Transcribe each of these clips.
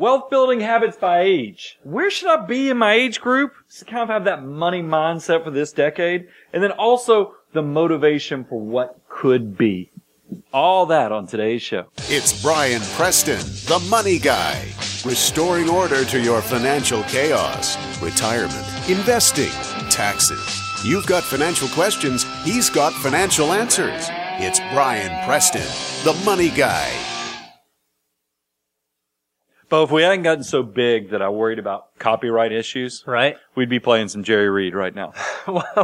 Wealth building habits by age. Where should I be in my age group? Just to kind of have that money mindset for this decade. And then also the motivation for what could be. All that on today's show. It's Brian Preston, the money guy, restoring order to your financial chaos, retirement, investing, taxes. You've got financial questions, he's got financial answers. It's Brian Preston, the money guy. But if we hadn't gotten so big that I worried about copyright issues, Right? we'd be playing some Jerry Reed right now. what,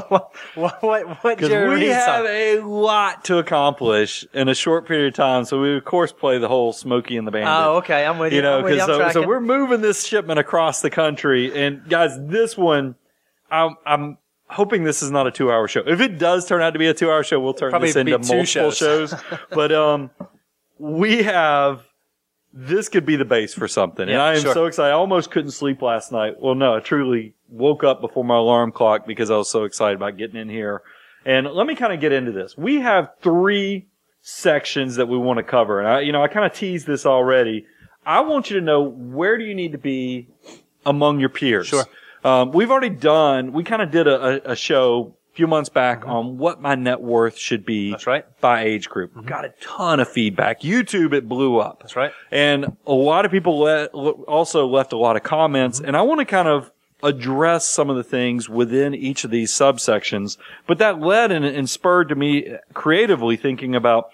what, what, what Jerry we Reed have song? a lot to accomplish in a short period of time. So we of course play the whole Smokey and the Bandit. Oh, okay. I'm with you. You know, I'm with you. because so, so we're moving this shipment across the country, and guys, this one, I'm, I'm hoping this is not a two-hour show. If it does turn out to be a two-hour show, we'll turn Probably this into multiple shows. shows. but um, we have this could be the base for something, and Yeah, I am sure. so excited. I almost couldn't sleep last night. Well, no, I truly woke up before my alarm clock because I was so excited about getting in here. And let me kind of get into this. We have three sections that we want to cover. And I, you know, I kind of teased this already. I want you to know where do you need to be among your peers. Sure. Um, we've already done, we kind of did a, a, a show few months back on what my net worth should be Mm-hmm. That's right. Mm-hmm. by age group. Got a ton of feedback. YouTube, it blew up. That's right. And a lot of people le- also left a lot of comments, Mm-hmm. and I want to kind of address some of the things within each of these subsections. But that led and, and spurred to me creatively thinking about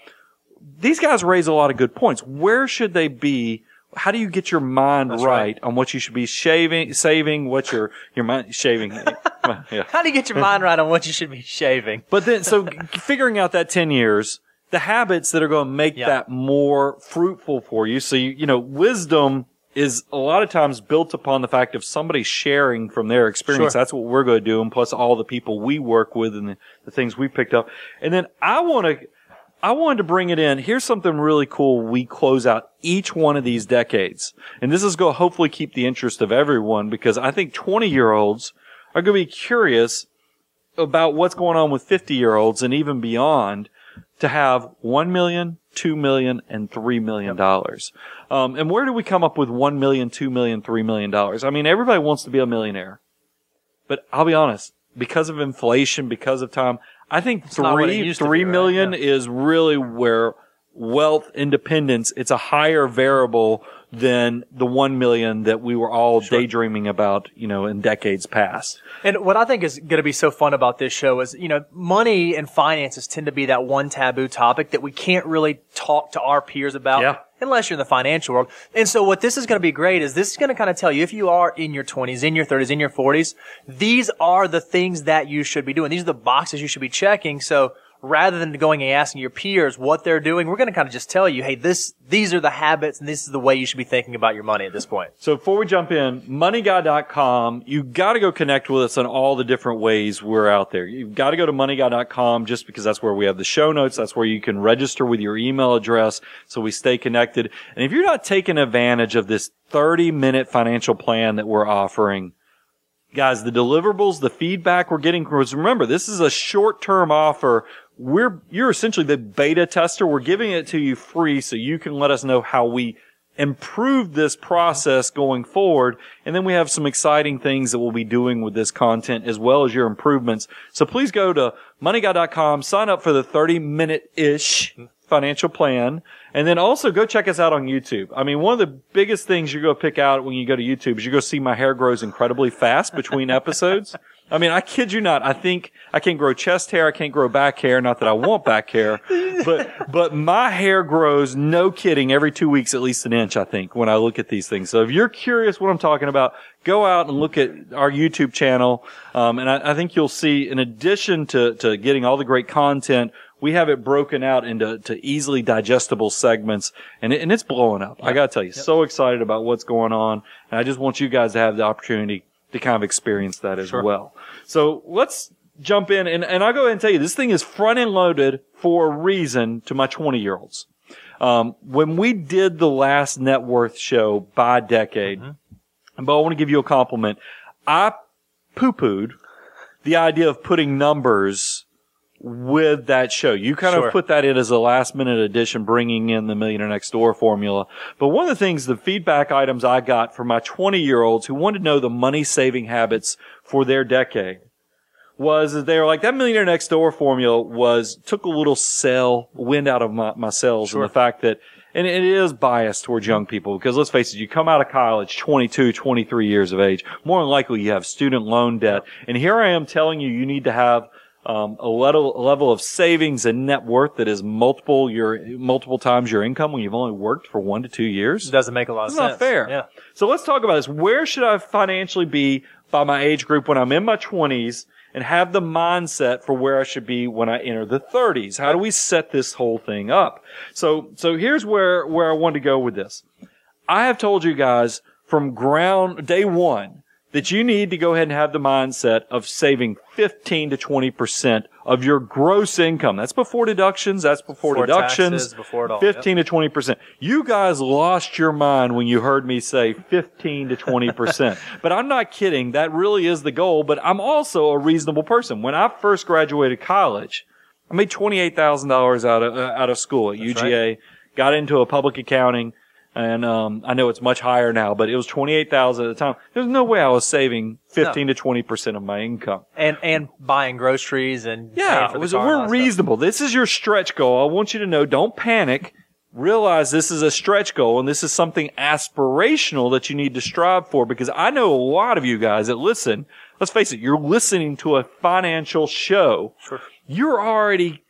these guys raise a lot of good points. Where should they be? How do you get your mind right, right. on what you should be shaving, saving, what your your mind shaving? yeah. How do you get your mind right on what you should be shaving? But then, so figuring out that 10 years, the habits that are going to make Yeah. that more fruitful for you. So, you, you know, wisdom is a lot of times built upon the fact of somebody sharing from their experience. Sure. That's what we're going to do. And plus all the people we work with and the, the things we picked up. And then I want to, I wanted to bring it in. Here's something really cool. We close out each one of these decades. And this is going to hopefully keep the interest of everyone because I think 20 year olds are going to be curious about what's going on with 50 year olds and even beyond to have 1 million, 2 million, and 3 million dollars. Um, and where do we come up with 1 million, 2 million, 3 million dollars? I mean, everybody wants to be a millionaire. But I'll be honest, because of inflation, because of time, I think not what it three, three be, right? Yeah. is really where wealth independence, it's a higher variable than the 1 million that we were all daydreaming about, you know, in decades past. And what I think is going to be so fun about this show is, you know, money and finances tend to be that one taboo topic that we can't really talk to our peers about. Yeah. Unless you're in the financial world. And so what this is going to be great is this is going to kind of tell you if you are in your 20s, in your 30s, in your 40s, these are the things that you should be doing. These are the boxes you should be checking. So rather than going and asking your peers what they're doing, we're going to kind of just tell you, hey, this, these are the habits and this is the way you should be thinking about your money at this point. So before we jump in, moneyguy.com, you got to go connect with us on all the different ways we're out there. You've got to go to moneyguy.com just because that's where we have the show notes. That's where you can register with your email address so we stay connected. And if you're not taking advantage of this 30 minute financial plan that we're offering, guys, the deliverables, the feedback we're getting, because remember, this is a short term offer. We're, you're essentially the beta tester. We're giving it to you free so you can let us know how we improve this process going forward. And then we have some exciting things that we'll be doing with this content as well as your improvements. So please go to moneyguy.com, sign up for the 30 minute ish financial plan. And then also go check us out on YouTube. I mean, one of the biggest things you're going to pick out when you go to YouTube is you're going to see my hair grows incredibly fast between episodes. I mean, I kid you not. I think I can't grow chest hair. I can't grow back hair. Not that I want back hair, but, but my hair grows, no kidding, every two weeks, at least an inch, I think, when I look at these things. So if you're curious what I'm talking about, go out and look at our YouTube channel. Um, and I, I think you'll see, in addition to, to getting all the great content, we have it broken out into to easily digestible segments and, it, and it's blowing up. I got to tell you, so excited about what's going on. And I just want you guys to have the opportunity to kind of experience that as well. So let's jump in and, and I'll go ahead and tell you this thing is front end loaded for a reason to my 20 year olds. Um, when we did the last net worth show by decade, but I want to give you a compliment. I poo pooed the idea of putting numbers with that show. You kind Sure. of put that in as a last minute addition, bringing in the Millionaire Next Door formula. But one of the things, the feedback items I got from my 20 year olds who wanted to know the money saving habits for their decade was that they were like, that Millionaire Next Door formula was, took a little cell, wind out of my, my cells and the fact that, and it is biased towards young people because let's face it, you come out of college 22, 23 years of age, more than likely you have student loan debt. And here I am telling you, you need to have um, a level, level of savings and net worth that is multiple your multiple times your income when you've only worked for one to two years. It doesn't make a lot of It's sense. not fair. Yeah. So let's talk about this. Where should I financially be by my age group when I'm in my 20s and have the mindset for where I should be when I enter the 30s? How do we set this whole thing up? So, so here's where, where I want to go with this. I have told you guys from ground day one that you need to go ahead and have the mindset of saving 15 to 20% of your gross income. That's before deductions. That's before, Before deductions. taxes, before all, 15 to 20%. You guys lost your mind when you heard me say 15 to 20%. but I'm not kidding. That really is the goal. But I'm also a reasonable person. When I first graduated college, I made $28,000 out of, uh, out of school at UGA, got into a public accounting. And, um, I know it's much higher now, but it was 28,000 at the time. There's no way I was saving 15 to 20% of my income. And and buying groceries and Yeah, it was, we're that stuff. reasonable. This is your stretch goal. I want you to know, don't panic. Realize this is a stretch goal and this is something aspirational that you need to strive for because I know a lot of you guys that listen. Let's face it, you're listening to a financial show. You're already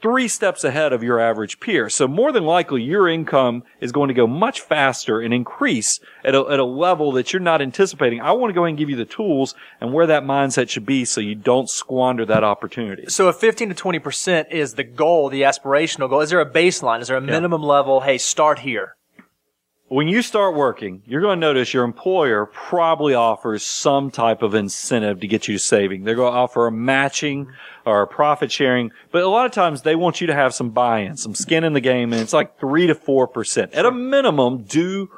three steps ahead of your average peer. So more than likely your income is going to go much faster and increase at a, at a level that you're not anticipating. I want to go ahead and give you the tools and where that mindset should be so you don't squander that opportunity. So if 15 to 20 percent is the goal, the aspirational goal, is there a baseline? Is there a minimum level? Hey, start here. When you start working, you're going to notice your employer probably offers some type of incentive to get you saving. They're going to offer a matching or a profit sharing, but a lot of times they want you to have some buy-in, some skin in the game, and it's like three to four percent. At a minimum, do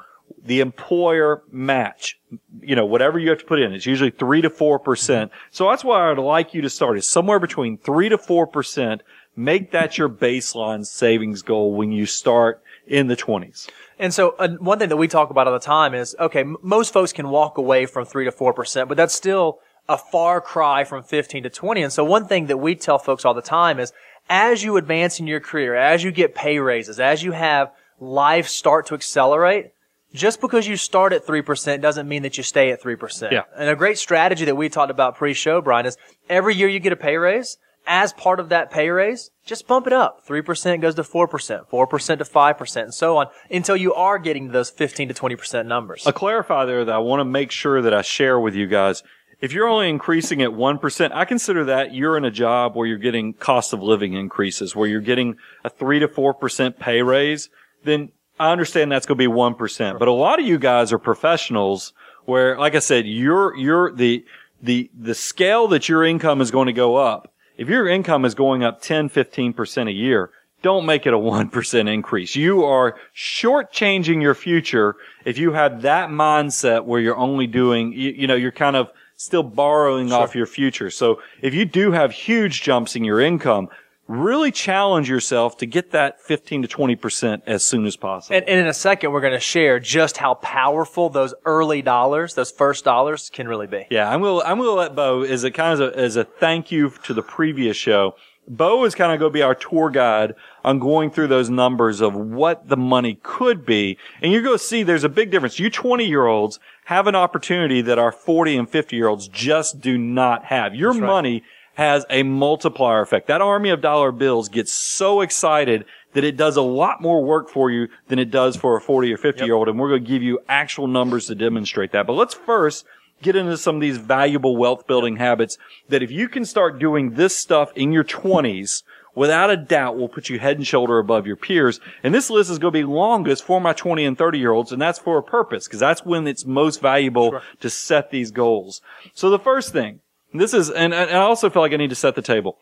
the employer match. You know, whatever you have to put in, it's usually three to four percent. Mm-hmm. So that's why I'd like you to start is somewhere between three to four percent. Make that your baseline savings goal when you start in the twenties. And so uh, one thing that we talk about all the time is, okay, m- most folks can walk away from three to four percent, but that's still a far cry from 15 to 20. And so one thing that we tell folks all the time is as you advance in your career, as you get pay raises, as you have life start to accelerate, just because you start at 3% doesn't mean that you stay at 3%. Yeah. And a great strategy that we talked about pre-show, Brian, is every year you get a pay raise, as part of that pay raise, just bump it up. 3% goes to 4%, 4% to 5%, and so on, until you are getting those 15 to 20% numbers. a clarify there that I want to make sure that I share with you guys. If you're only increasing at 1%, I consider that you're in a job where you're getting cost of living increases, where you're getting a 3 to 4% pay raise, then I understand that's going to be 1%. But a lot of you guys are professionals where, like I said, you're, you're the, the, the scale that your income is going to go up. If your income is going up 10, 15% a year, don't make it a 1% increase. You are shortchanging your future if you have that mindset where you're only doing, you, you know, you're kind of still borrowing off your future. So if you do have huge jumps in your income, really challenge yourself to get that 15 to 20% as soon as possible. And, and in a second, we're going to share just how powerful those early dollars, those first dollars, can really be. Yeah, I'm gonna I'm gonna let Bo as a kind of a, as a thank you to the previous show. Bo is kind of going to be our tour guide on going through those numbers of what the money could be, and you're going to see there's a big difference. You 20 year olds have an opportunity that our 40 and 50 year olds just do not have. Your money has a multiplier effect. That army of dollar bills gets so excited that it does a lot more work for you than it does for a 40 or 50 year old. And we're going to give you actual numbers to demonstrate that. But let's first get into some of these valuable wealth building habits that if you can start doing this stuff in your 20s, without a doubt will put you head and shoulder above your peers. And this list is going to be longest for my 20 and 30 year olds. And that's for a purpose because that's when it's most valuable to set these goals. So the first thing, this is, and, and I also feel like I need to set the table.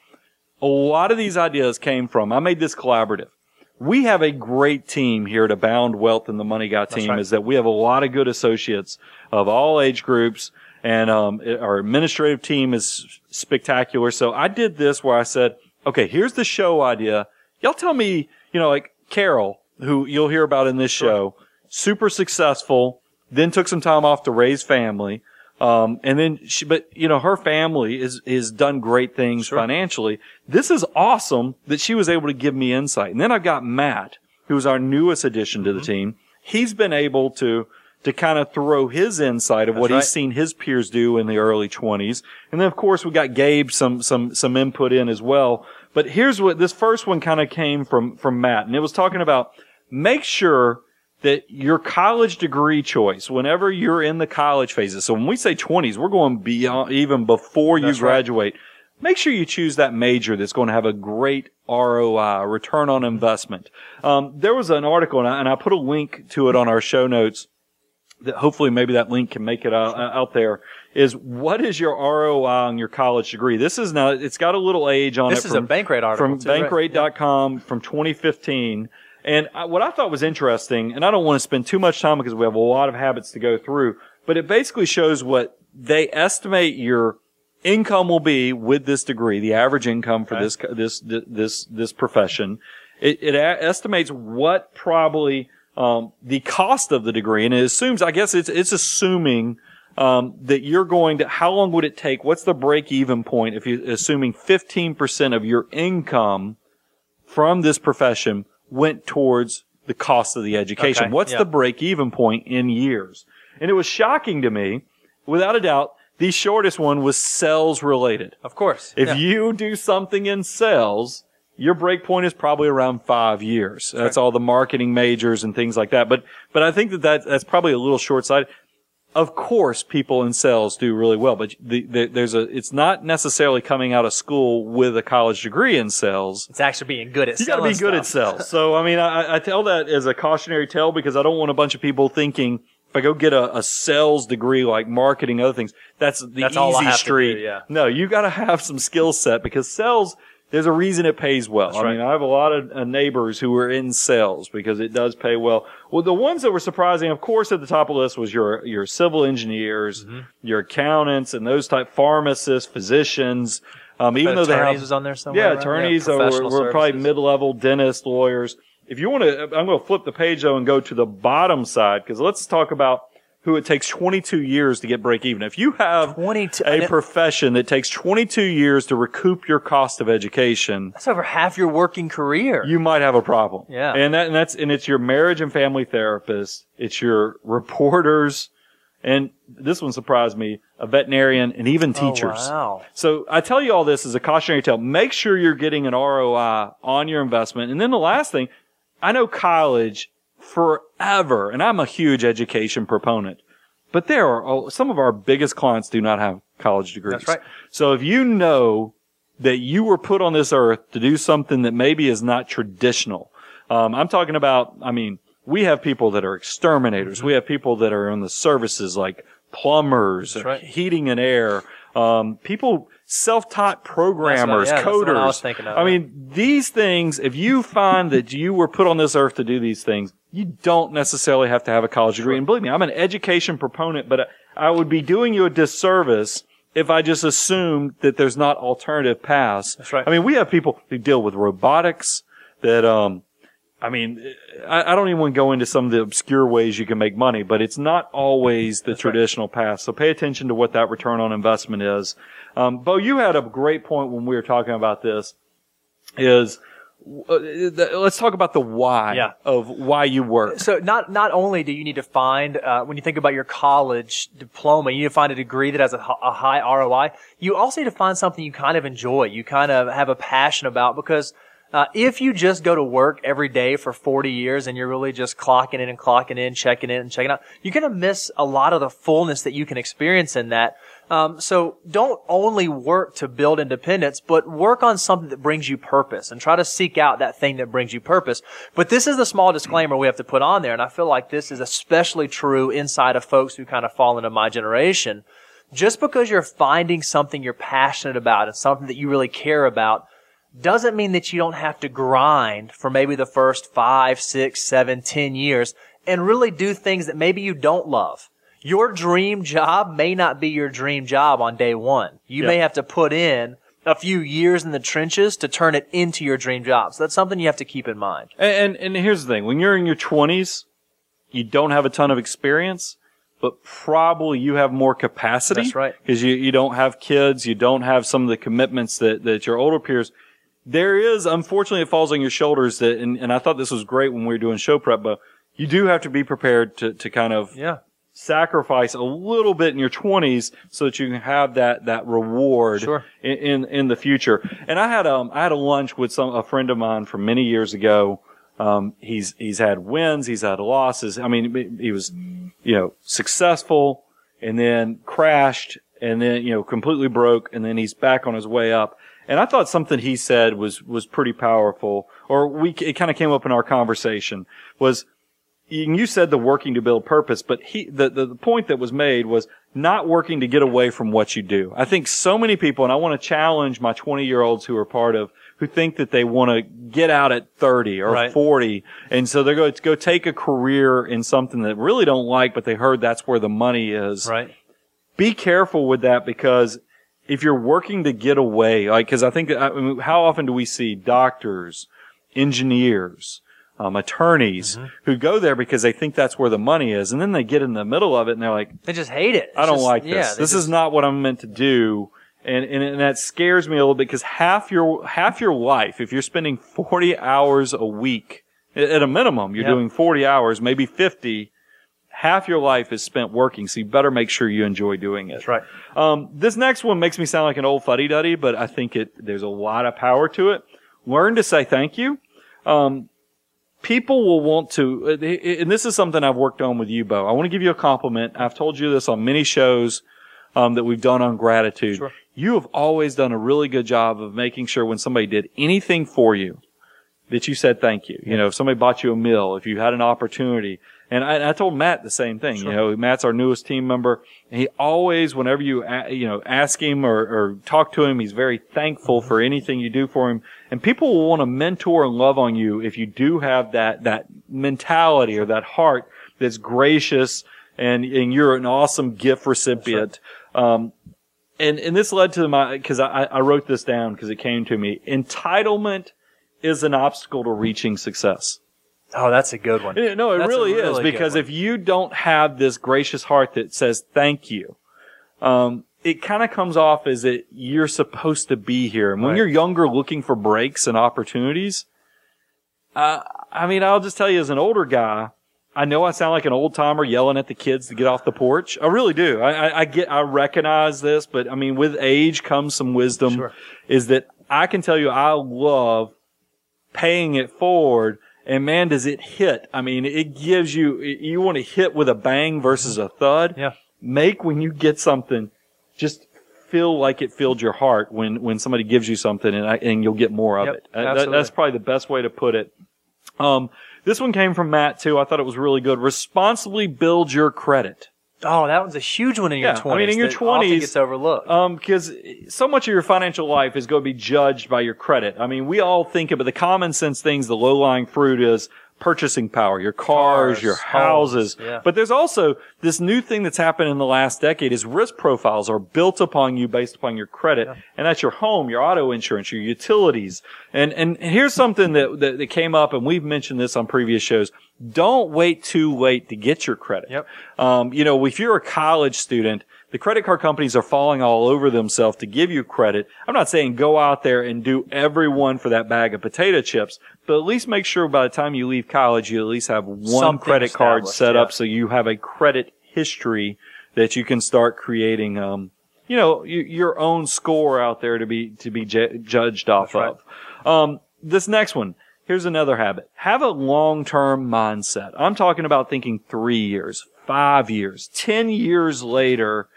A lot of these ideas came from, I made this collaborative. We have a great team here at Abound Wealth and the Money Guy team right. is that we have a lot of good associates of all age groups and, um, it- our administrative team is spectacular. So I did this where I said, okay, here's the show idea. Y'all tell me, you know, like Carol, who you'll hear about in this show, super successful, then took some time off to raise family. Um, and then she, but you know, her family is, is done great things financially. This is awesome that she was able to give me insight. And then I've got Matt, who's our newest addition to the team. He's been able to, to kind of throw his insight of what right. he's seen his peers do in the early twenties. And then of course we got Gabe some, some, some input in as well. But here's what this first one kind of came from, from Matt. And it was talking about make sure that your college degree choice, whenever you're in the college phases, so when we say 20s, we're going beyond even before you That's right. graduate. Make sure you choose that major that's going to have a great ROI, return on investment. Um, there was an article, and I, and I put a link to it on our show notes. That hopefully maybe that link can make it out, out there. Is what is your ROI on your college degree? This is now. It's got a little age on it. This it. is a Bankrate article, from too, right? Bankrate.com from 2015. And I, what I thought was interesting, and I don't want to spend too much time because we have a lot of habits to go through, but it basically shows what they estimate your income will be with this degree, the average income for this, this, this, this profession. It, it a- estimates what probably, um, the cost of the degree, and it assumes, I guess it's, it's assuming, um, that you're going to, how long would it take? What's the break even point if you're assuming 15% of your income from this profession went towards the cost of the education. Okay, What's yeah. the break even point in years? And it was shocking to me, without a doubt, the shortest one was sales related. Of course. If Yeah. you do something in sales, your break point is probably around five years. That's all the marketing majors and things like that. But, but I think that, that that's probably a little short sighted. Of course, people in sales do really well, but the, the, there's a, it's not necessarily coming out of school with a college degree in sales. it's actually being good at sales. You got to be selling good stuff. at sales. So, I mean, I, I tell that as a cautionary tale because I don't want a bunch of people thinking if I go get a, a sales degree like marketing, other things, that's the That's easy all I have to street. do, yeah. No, you got to have some skill set because sales, there's a reason it pays well. I right. mean, I have a lot of uh, neighbors who are in sales because it does pay well. Well, the ones that were surprising, of course, at the top of the list was your, your civil engineers, Mm-hmm. your accountants and those type pharmacists, physicians. Um, even though they attorneys have, was on there somewhere, Yeah, attorneys Yeah, professional we're probably mid-level dentists, lawyers. If you want to, I'm going to flip the page though and go to the bottom side because let's talk about who it takes 22 years to get break even. If you have 22 a profession that takes 22 years to recoup your cost of education, That's over half your working career. you might have a problem. Yeah. And that, and that's, and it's your marriage and family therapist. It's your reporters. And this one surprised me, a veterinarian and even oh, teachers. Oh, wow. So I tell you all this as a cautionary tale. Make sure you're getting an ROI on your investment. And then the last thing, I know college forever, and I'm a huge education proponent, but there are some of our biggest clients do not have college degrees. That's right. So if you know that you were put on this earth to do something that maybe is not traditional, um, I'm talking about, I mean, we have people that are exterminators. We have people that are in the services like plumbers, right. heating and air, um, people, self-taught programmers, that's the one coders. I was thinking of, I mean, these things, if you find that you were put on this earth to do these things, you don't necessarily have to have a college degree. And believe me, I'm an education proponent, but I would be doing you a disservice if I just assumed that there's not alternative paths. That's right. I mean, we have people who deal with robotics that, um, I mean, I, I don't even want to go into some of the obscure ways you can make money, but it's not always the traditional path. So pay attention to what that return on investment is. Um, Bo, you had a great point when we were talking about this. Is uh, the- let's talk about the why Yeah. of why you work. So not not only do you need to find uh, when you think about your college diploma, you need to find a degree that has a high ROI. You also need to find something you kind of enjoy, you kind of have a passion about, because uh, if you just go to work every day for 40 years and you're really just clocking in and clocking in, checking in and checking out, you're going to miss a lot of the fullness that you can experience in that. Um, so don't only work to build independence, but work on something that brings you purpose and try to seek out that thing that brings you purpose. But this is the small disclaimer we have to put on there. And I feel like this is especially true inside of folks who kind of fall into my generation. Just because you're finding something you're passionate about and something that you really care about doesn't mean that you don't have to grind for maybe the first five, six, seven, ten years and really do things that maybe you don't love. Your dream job may not be your dream job on day one. You Yeah. may have to put in a few years in the trenches to turn it into your dream job. So that's something you have to keep in mind. And, and, and here's the thing. When you're in your twenties, you don't have a ton of experience, but probably you have more capacity. That's right. Because you, you don't have kids. You don't have some of the commitments that, that your older peers. There is, unfortunately, it falls on your shoulders that, and, and I thought this was great when we were doing show prep, but you do have to be prepared to, to kind of Yeah. sacrifice a little bit in your 20s so that you can have that that reward Sure. in, in in the future. And I had um I had a lunch with some a friend of mine from many years ago. Um, he's he's had wins, he's had losses. I mean, he was you know successful and then crashed and then you know completely broke and then he's back on his way up. And I thought something he said was was pretty powerful, or we it kind of came up in our conversation was you said the working to build purpose, but he, the, the, the point that was made was not working to get away from what you do. I think so many people, and I want to challenge my 20 year olds who are part of, who think that they want to get out at 30 or Right. 40. And so they're going to go take a career in something that really don't like, but they heard that's where the money is Right. be careful with that because if you're working to get away, like, cause I think, I mean, how often do we see doctors, engineers, um, attorneys Mm-hmm. who go there because they think that's where the money is. And then they get in the middle of it and they're like, They just hate it. I don't just- like this. yeah, this is not what I'm meant to do. And, and, and that scares me a little bit because half your, half your life, if you're spending 40 hours a week, at at a minimum, you're Yep. doing 40 hours, maybe 50, half your life is spent working. So you better make sure you enjoy doing it. That's right. Um, this next one makes me sound like an old fuddy duddy, but I think it, there's a lot of power to it. Learn to say thank you. Um, people will want to, uh, and this is something I've worked on with you, Bo. I want to give you a compliment. I've told you this on many shows, um, that we've done on gratitude. Sure. You have always done a really good job of making sure when somebody did anything for you, that you said thank you. You know, if somebody bought you a meal, if you had an opportunity. And I, I told Matt the same thing. You know, Matt's our newest team member. He always, whenever you, a- you know, ask him or, or talk to him, he's very thankful for anything you do for him. And people will want to mentor and love on you if you do have that, that mentality or that heart that's gracious and, and you're an awesome gift recipient. Um, and, and this led to my, cause I, I wrote this down because it came to me. Entitlement is an obstacle to reaching success. Oh, that's a good one. No, it That's a really, is because if you don't have this gracious heart that says thank you, um, it kind of comes off as that you're supposed to be here. And when Right. you're younger looking for breaks and opportunities, uh, I mean, I'll just tell you as an older guy, I know I sound like an old timer yelling at the kids to get off the porch. I really do. I, I, I get, I recognize this, but I mean, with age comes some wisdom Sure. is that I can tell you I love paying it forward. And man, does it hit. I mean, it gives you, you want to hit with a bang versus a thud. Yeah. Make when you get something, just feel like it filled your heart when, when somebody gives you something and I, and you'll get more of Yep, it. That- that's probably the best way to put it. Um, this one came from Matt too. I thought it was really good. Responsibly build your credit. Oh, that one's a huge one in your Yeah, I 20s. mean, in your that often 20s, gets overlooked. Um, because so much of your financial life is going to be judged by your credit. I mean, we all think about the common sense things, the low lying fruit is purchasing power, your cars, Cars, your homes, houses. yeah. But there's also this new thing that's happened in the last decade is risk profiles are built upon you based upon your credit. And that's your home, your auto insurance, your utilities. And, and here's something that, that, that came up and we've mentioned this on previous shows. Don't wait too late to get your credit. Yep. Um, you know, if you're a college student, the credit card companies are falling all over themselves to give you credit. I'm not saying go out there and do everyone for that bag of potato chips, but at least make sure by the time you leave college, you at least have one Something credit card set yeah. up so you have a credit history that you can start creating, um, you know, y- your own score out there to be, to be ju- judged off right. of. Um, this next one. Here's another habit. Have a long-term mindset. I'm talking about thinking three years, five years, ten years later.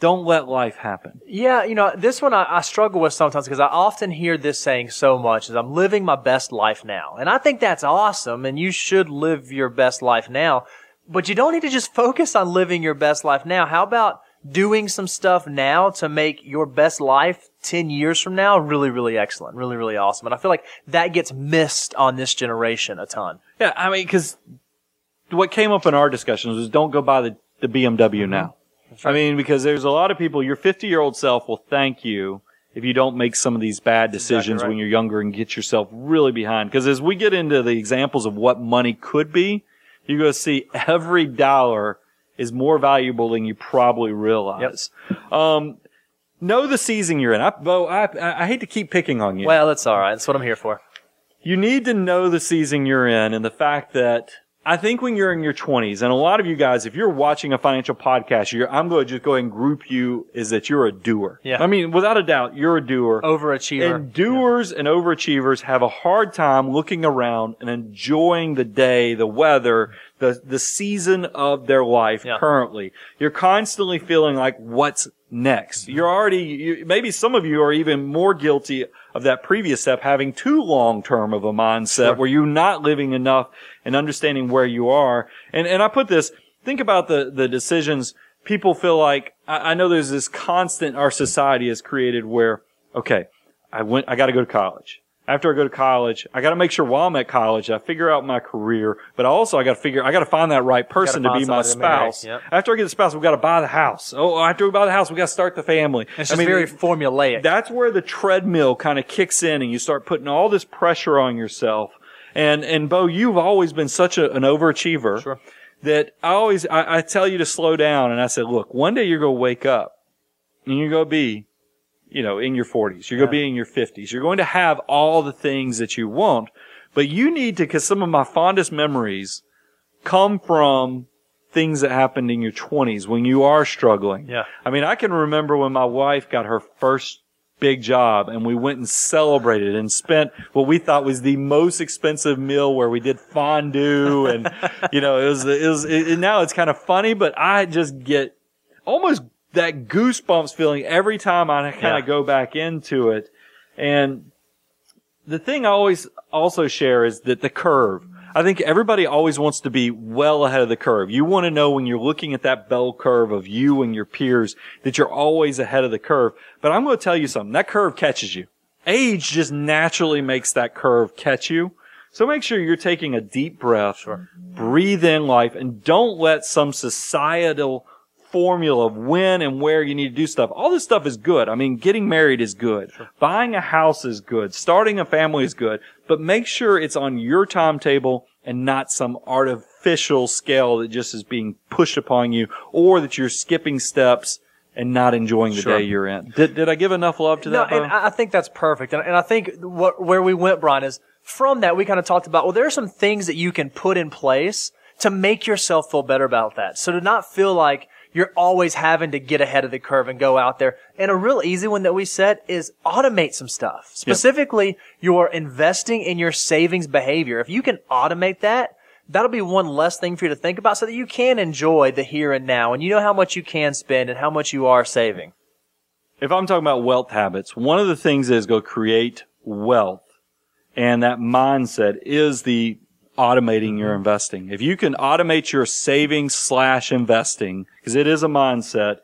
Don't let life happen. Yeah, you know, this one I, I struggle with sometimes because I often hear this saying so much is I'm living my best life now. And I think that's awesome and you should live your best life now. But you don't need to just focus on living your best life now. How about doing some stuff now to make your best life 10 years from now really, really excellent, really, really awesome. And I feel like that gets missed on this generation a ton. Yeah, I mean, because what came up in our discussions was don't go buy the, the BMW mm-hmm. now. I mean, because there's a lot of people, your 50 year old self will thank you if you don't make some of these bad decisions right. when you're younger and get yourself really behind. Because as we get into the examples of what money could be, you're going to see every dollar is more valuable than you probably realize. Um, know the season you're in. I, Bo, I, I I hate to keep picking on you. Well, that's all right. That's what I'm here for. you need to know the season you're in and the fact that I think when you're in your 20s, and a lot of you guys, if you're watching a financial podcast, you're, I'm going to just go ahead and group you is that you're a doer. Yeah. I mean, without a doubt, you're a doer. Overachiever. And doers and overachievers have a hard time looking around and enjoying the day, the weather, the, the season of their life Yeah. currently. You're constantly feeling like what's next. Mm-hmm. You're already, you, maybe some of you are even more guilty of that previous step, having too long term of a mindset where you're not living enough and understanding where you are. And, and I put this, think about the, the decisions people feel like, I, I know there's this constant our society has created where, okay, I went, I got to go to college. After I go to college, I got to make sure while I'm at college, I figure out my career, but also I got to figure, I got to find that right person to be my somebody to marry. spouse. Yep. After I get the spouse, we got to buy the house. Oh, after we buy the house, we got to start the family. It's I mean, very formulaic. that's where the treadmill kind of kicks in and you start putting all this pressure on yourself. And, and Bo, you've always been such a, an overachiever Sure. that I always, I, I tell you to slow down and I said, look, one day you're going to wake up and you're going to be, you know, in your forties. You're going to be in your fifties. You're going to have all the things that you want, but you need to, cause some of my fondest memories come from things that happened in your twenties when you are struggling. Yeah. I mean, I can remember when my wife got her first big job and we went and celebrated and spent what we thought was the most expensive meal where we did fondue and, you know, it was, it was, it, now it's kind of funny, but I just get almost that goosebumps feeling every time I kind Yeah. of go back into it. And the thing I always also share is that the curve. I think everybody always wants to be well ahead of the curve. You want to know when you're looking at that bell curve of you and your peers that you're always ahead of the curve. But I'm going to tell you something. That curve catches you. Age just naturally makes that curve catch you. So make sure you're taking a deep breath, breathe in life, and don't let some societal formula of when and where you need to do stuff. All this stuff is good. I mean, getting married is good. Buying a house is good. Starting a family is good. But make sure it's on your timetable and not some artificial scale that just is being pushed upon you or that you're skipping steps and not enjoying the Sure. day you're in. Did, did I give enough love to No, that? Bo? and I I think that's perfect. And, and I think what, where we went, Brian, is from that we kind of talked about, well, there are some things that you can put in place to make yourself feel better about that. So to not feel like you're always having to get ahead of the curve and go out there. And a real easy one that we said is automate some stuff. Specifically, you're investing in your savings behavior. If you can automate that, that'll be one less thing for you to think about so that you can enjoy the here and now and you know how much you can spend and how much you are saving. if I'm talking about wealth habits, one of the things is go create wealth. And that mindset is the automating your mm-hmm. investing. If you can automate your savings slash investing, because it is a mindset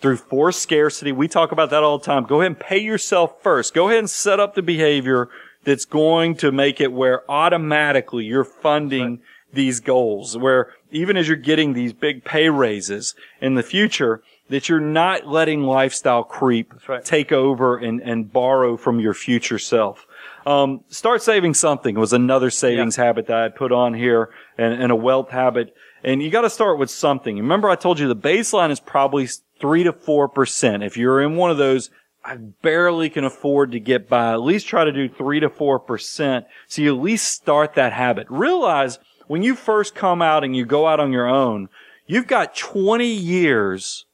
through forced scarcity, we talk about that all the time. Go ahead and pay yourself first. Go ahead and set up the behavior that's going to make it where automatically you're funding these goals, where even as you're getting these big pay raises in the future, that you're not letting lifestyle creep right. take over and, and borrow from your future self. Um, start saving something was another savings habit that I put on here and, and a wealth habit. And you got to start with something. Remember I told you the baseline is probably three to four percent. If you're in one of those, I barely can afford to get by. At least try to do three to four percent. So you at least start that habit. Realize when you first come out and you go out on your own, you've got 20 years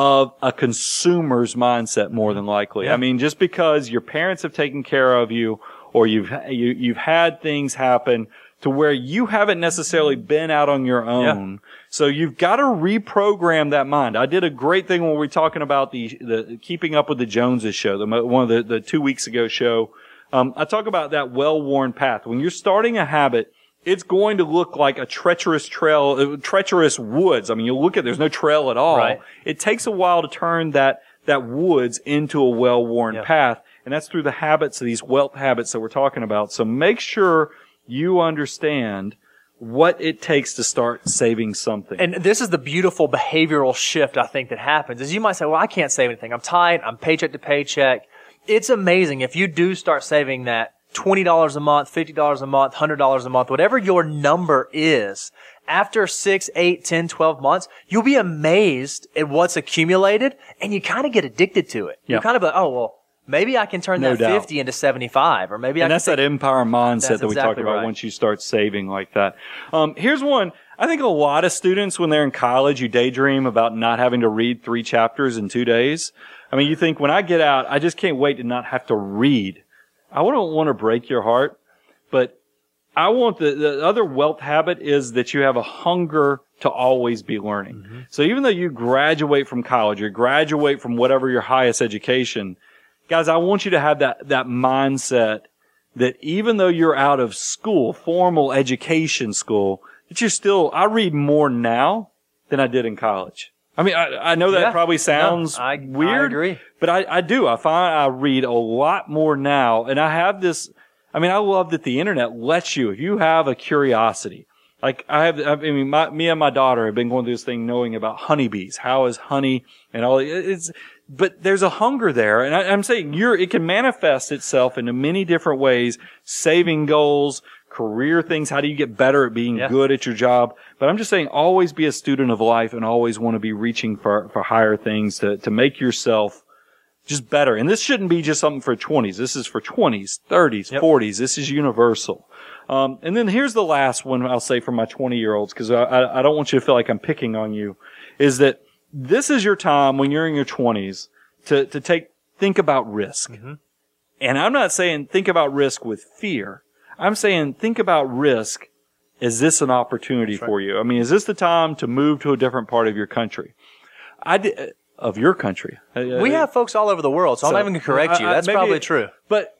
of a consumer's mindset more than likely. I mean, just because your parents have taken care of you or you've, you, you've had things happen to where you haven't necessarily been out on your own. So you've got to reprogram that mind. I did a great thing when we were talking about the, the keeping up with the Joneses show, the, one of the, the two weeks ago show. Um, I talk about that well-worn path. When you're starting a habit, it's going to look like a treacherous trail, uh, treacherous woods. I mean, you look at, there's no trail at all. Right. It takes a while to turn that, that woods into a well-worn Yeah. path. And that's through the habits of these wealth habits that we're talking about. So make sure you understand what it takes to start saving something. And this is the beautiful behavioral shift I think that happens is you might say, well, I can't save anything. I'm tight. I'm paycheck to paycheck. it's amazing if you do start saving that $20 a month, $50 a month, $100 a month, whatever your number is, after six, eight, 10, 12 months, you'll be amazed at what's accumulated and you kind of get addicted to it. Yeah. You're kind of like, oh, well, maybe I can turn No that doubt. 50 into 75 or maybe I and can that's that empire mindset that we talked about right. once you start saving like that. Um, here's one. I think a lot of students, when they're in college, you daydream about not having to read three chapters in two days. I mean, you think when I get out, I just can't wait to not have to read. I don't want to break your heart, but I want the, the other wealth habit is that you have a hunger to always be learning. Mm-hmm. So even though you graduate from college or graduate from whatever your highest education, guys, I want you to have that, that mindset that even though you're out of school, formal education school, that you're still, I read more now than I did in college. I mean, I, I know that Yeah. probably sounds No, I- I weird, agree. but I, I do. I find I read a lot more now and I have this, I mean, I love that the internet lets you, if you have a curiosity, like I have, I mean, my, me and my daughter have been going through this thing knowing about honeybees. How is honey and all it's, but there's a hunger there. And I, I'm saying you're, it can manifest itself into many different ways, saving goals, career things. How do you get better at being Yeah. good at your job? But I'm just saying always be a student of life and always want to be reaching for, for higher things to, to make yourself just better. And this shouldn't be just something for 20s. This is for 20s, 30s, Yep. 40s. This is universal. Um, and then here's the last one I'll say for my 20 year olds because I, I, I don't want you to feel like I'm picking on you is that this is your time when you're in your 20s to, to take, think about risk. And I'm not saying think about risk with fear. I'm saying think about risk. Is this an opportunity for you? I mean, is this the time to move to a different part of your country? I did, uh, of your country. Uh, we uh, have folks all over the world, so, I'm So, not even going to correct you. I- I- That's maybe probably it- true. But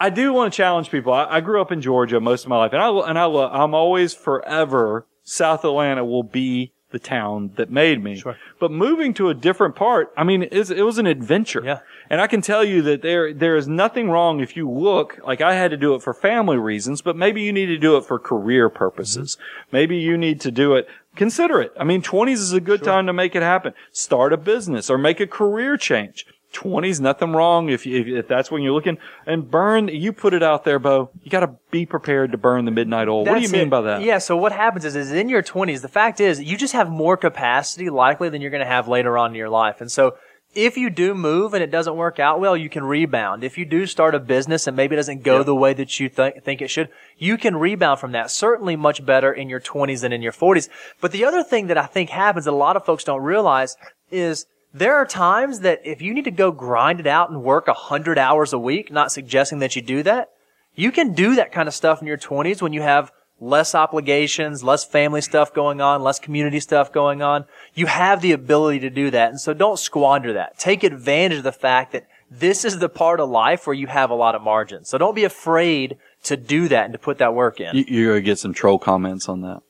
I do want to challenge people. I, I grew up in Georgia most of my life, and I and I I'm always forever South Atlanta will be the town that made me. Sure. But moving to a different part, I mean, it's, it was an adventure. Yeah. And I can tell you that there there is nothing wrong if you look like I had to do it for family reasons, but maybe you need to do it for career purposes. Mm-hmm. Maybe you need to do it. Consider it. I mean, 20s is a good time to make it happen. Start a business or make a career change. 20s, nothing wrong if, if if that's when you're looking and burn. You put it out there, Bo. You got to be prepared to burn the midnight oil. what do you mean it. by that? Yeah. So what happens is, is in your twenties, the fact is you just have more capacity likely than you're going to have later on in your life. And so if you do move and it doesn't work out well, you can rebound. If you do start a business and maybe it doesn't go the way that you th- think it should, you can rebound from that. Certainly much better in your twenties than in your forties. But the other thing that I think happens that a lot of folks don't realize is there are times that if you need to go grind it out and work a hundred hours a week, not suggesting that you do that, you can do that kind of stuff in your 20s when you have less obligations, less family stuff going on, less community stuff going on. You have the ability to do that. And so don't squander that. Take advantage of the fact that this is the part of life where you have a lot of margin. So don't be afraid to do that and to put that work in. You, you're gonna get some troll comments on that.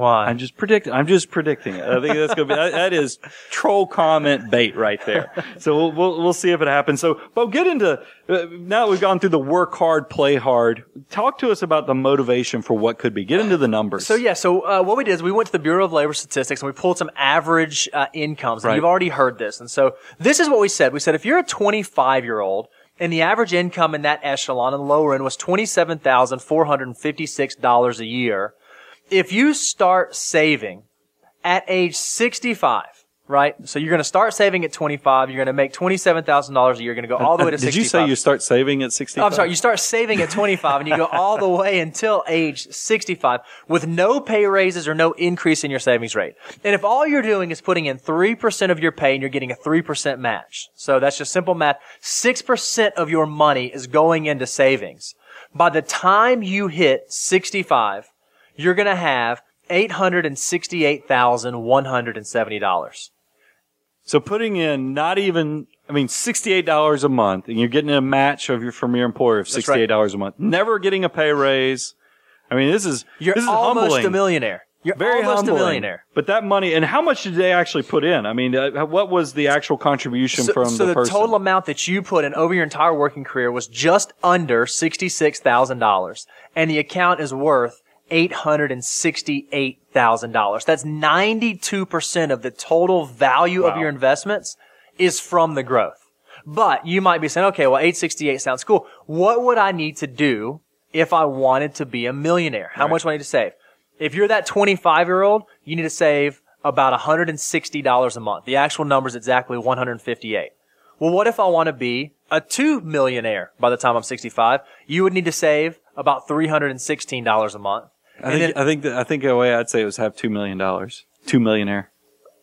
Why? I'm just predicting. I'm just predicting it. I think that's gonna be that, is troll comment bait right there. So we'll, we'll we'll see if it happens. So, Bo, get into uh, now that we've gone through the work hard, play hard. Talk to us about the motivation for what could be. Get into the numbers. So yeah, so uh, what we did is we went to the Bureau of Labor Statistics and we pulled some average uh, incomes. And Right. you've already heard this, and so this is what we said. We said if you're a 25 year old and the average income in that echelon on the lower end was twenty-seven thousand four hundred and fifty-six dollars a year, if you start saving at age 65. Right, so you're going to start saving at 25. You're going to make twenty-seven thousand dollars a year. You're going to go all the way to Uh, Did 65. you say you start saving at 60? Oh, I'm sorry. You start saving at 25 and you go all the way until age 65 with no pay raises or no increase in your savings rate. And if all you're doing is putting in 3% of your pay and you're getting a 3% match. So that's just simple math. 6% of your money is going into savings. By the time you hit 65, you're going to have $868,170. So putting in not even, I mean, sixty-eight dollars a month, and you're getting a match of your from your employer of right. sixty-eight dollars a month. Never getting a pay raise. I mean, this is You're this is almost humbling. a millionaire. You're Very almost humbling. a millionaire. But that money, and how much did they actually put in? I mean, uh, what was the actual contribution So, from so the, the, person? total amount that you put in over your entire working career was just under sixty-six thousand dollars, and the account is worth eight hundred and sixty-eight thousand dollars. That's ninety-two percent of the total value of your investments is from the growth. But you might be saying, okay, well, 868 sounds cool. What would I need to do if I wanted to be a millionaire? How much do I need to save? If you're that 25 year old, you need to save about $160 a month. The actual number is exactly 158. Well, what if I want to be a two millionaire by the time I'm 65? You would need to save about $316 a month. I think, then- I think, that, I think the way I'd say it was have $2 million. Two millionaire.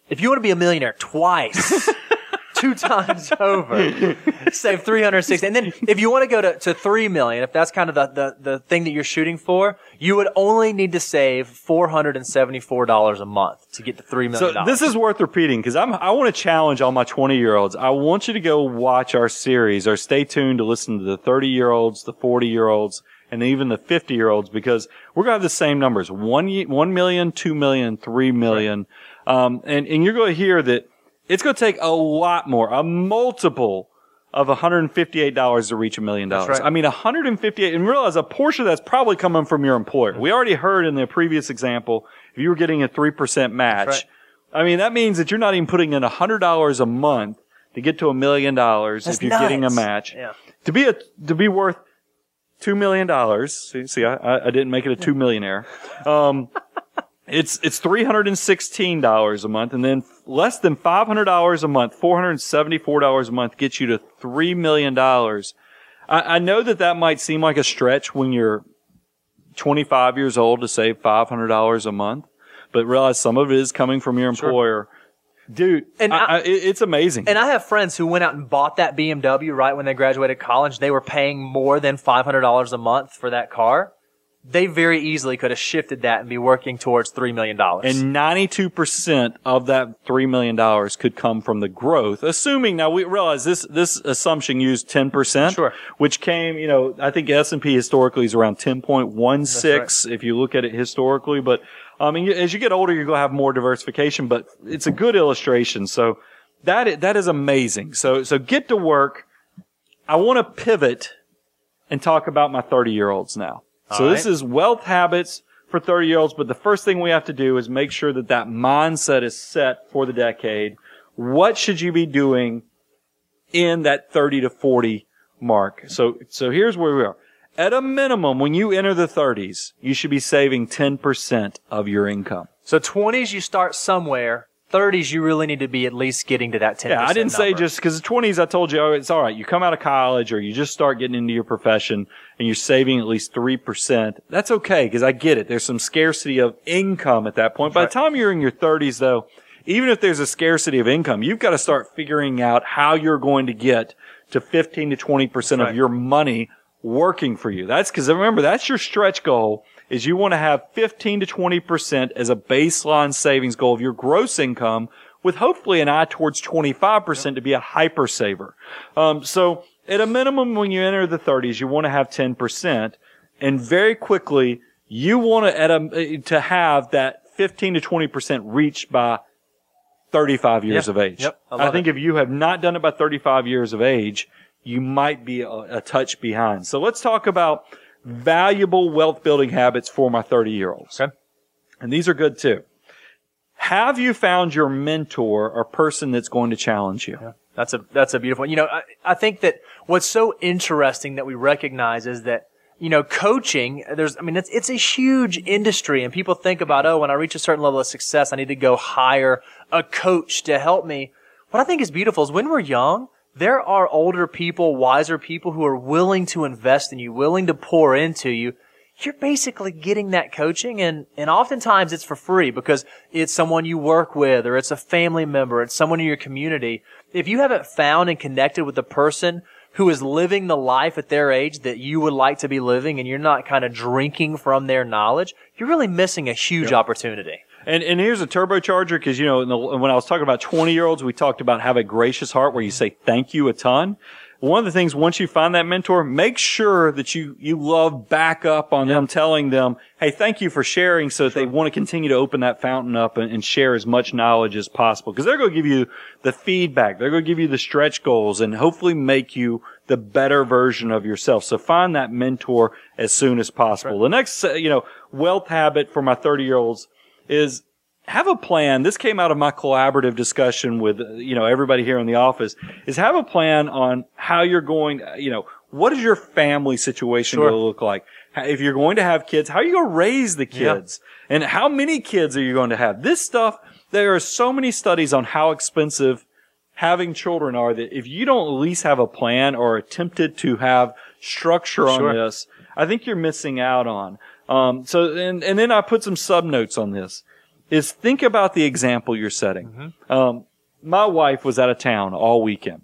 If you want to be a millionaire twice, two times over, save 360. And then if you want to go to, to 3 million, if that's kind of the, the, the thing that you're shooting for, you would only need to save $474 a month to get to $3 So this is worth repeating because I'm I want to challenge all my 20 year olds. I want you to go watch our series or stay tuned to listen to the 30 year olds, the 40 year olds, and even the 50 year olds because we're going to have the same numbers. One, 1 million, 2 million, 3 million. Um, and, and you're going to hear that it's going to take a lot more, a multiple of $158 to reach a million dollars. I mean, 158 and realize a portion of that's probably coming from your employer. We already heard in the previous example, if you were getting a 3% match, right. I mean, that means that you're not even putting in $100 a month to get to a million dollars if you're getting a match. Yeah. To be a, to be worth $2 million. See, see, I, I didn't make it a two millionaire. Um, it's, it's $316 a month and then less than $500 a month, $474 a month gets you to $3 million. I, I know that that might seem like a stretch when you're 25 years old to save $500 a month, but realize some of it is coming from your employer. Dude, And I, I- it's amazing. And I have friends who went out and bought that BMW right when they graduated college. They were paying more than $500 a month for that car. They very easily could have shifted that and be working towards $3 million. And 92% of that $3 million could come from the growth, assuming now we realize this, this assumption used 10%. Sure. Which came, you know, I think S&P historically is around 10.16 if you look at it historically. But, I mean, as you get older, you're going to have more diversification, but it's a good illustration. So that, that is amazing. So, so get to work. I want to pivot and talk about my 30 year olds now. So All this is wealth habits for 30 year olds, but the first thing we have to do is make sure that that mindset is set for the decade. What should you be doing in that 30 to 40 mark? So, so here's where we are. At a minimum, when you enter the 30s, you should be saving 10% of your income. so 20s, you start somewhere. 30s, you really need to be at least getting to that 10%. Yeah, I didn't say just because the 20s, I told you, oh, it's all right. You come out of college or you just start getting into your profession and you're saving at least 3%. That's okay because I get it. There's some scarcity of income at that point. By the time you're in your 30s, though, even if there's a scarcity of income, you've got to start figuring out how you're going to get to 15 to 20% right. of your money working for you. That's because remember, that's your stretch goal is you want to have 15 to 20% as a baseline savings goal of your gross income with hopefully an eye towards 25% to be a hyper saver. Um, so at a minimum, when you enter the 30s, you want to have 10% and very quickly you want to, at a, to have that 15 to 20% reached by 35 years Yeah. of age. Yep. I I, think if you have not done it by 35 years of age, you might be a, a touch behind. So let's talk about valuable wealth building habits for my 30 year olds. Okay. And these are good too. Have you found your mentor or person that's going to challenge you? That's a that's a beautiful. You know, I, I think that what's so interesting that we recognize is that you know coaching. There's, I mean, it's it's a huge industry, and people think about, oh, when I reach a certain level of success, I need to go hire a coach to help me. What I think is beautiful is when we're young, there are older people, wiser people who are willing to invest in you, willing to pour into you. You're basically getting that coaching and, and oftentimes it's for free because it's someone you work with or it's a family member, it's someone in your community. If you haven't found and connected with the person who is living the life at their age that you would like to be living and you're not kind of drinking from their knowledge, you're really missing a huge opportunity. And, and here's a turbocharger because, you know, in the, when I was talking about 20 year olds, we talked about have a gracious heart where you say thank you a ton. One of the things, once you find that mentor, make sure that you, you love back up on them, telling them, Hey, thank you for sharing so that they want to continue to open that fountain up and, and share as much knowledge as possible. Cause they're going to give you the feedback. They're going to give you the stretch goals and hopefully make you the better version of yourself. So find that mentor as soon as possible. The next, uh, you know, wealth habit for my 30 year olds is have a plan. This came out of my collaborative discussion with, you know, everybody here in the office is have a plan on how you're going, you know, what is your family situation Sure. going to look like? If you're going to have kids, how are you going to raise the Yeah. kids? And how many kids are you going to have? This stuff, there are so many studies on how expensive having children are that if you don't at least have a plan or attempted to have structure on Sure. this, I think you're missing out on. Um, so, and, and then I put some sub notes on this is think about the example you're setting. Mm-hmm. Um, my wife was out of town all weekend.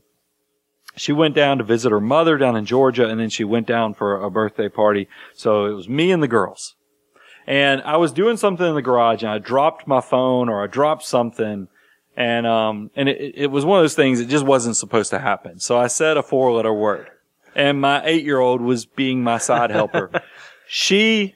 She went down to visit her mother down in Georgia and then she went down for a birthday party. So it was me and the girls. And I was doing something in the garage and I dropped my phone or I dropped something and, um, and it, it was one of those things that just wasn't supposed to happen. So I said a four letter word and my eight year old was being my side helper. she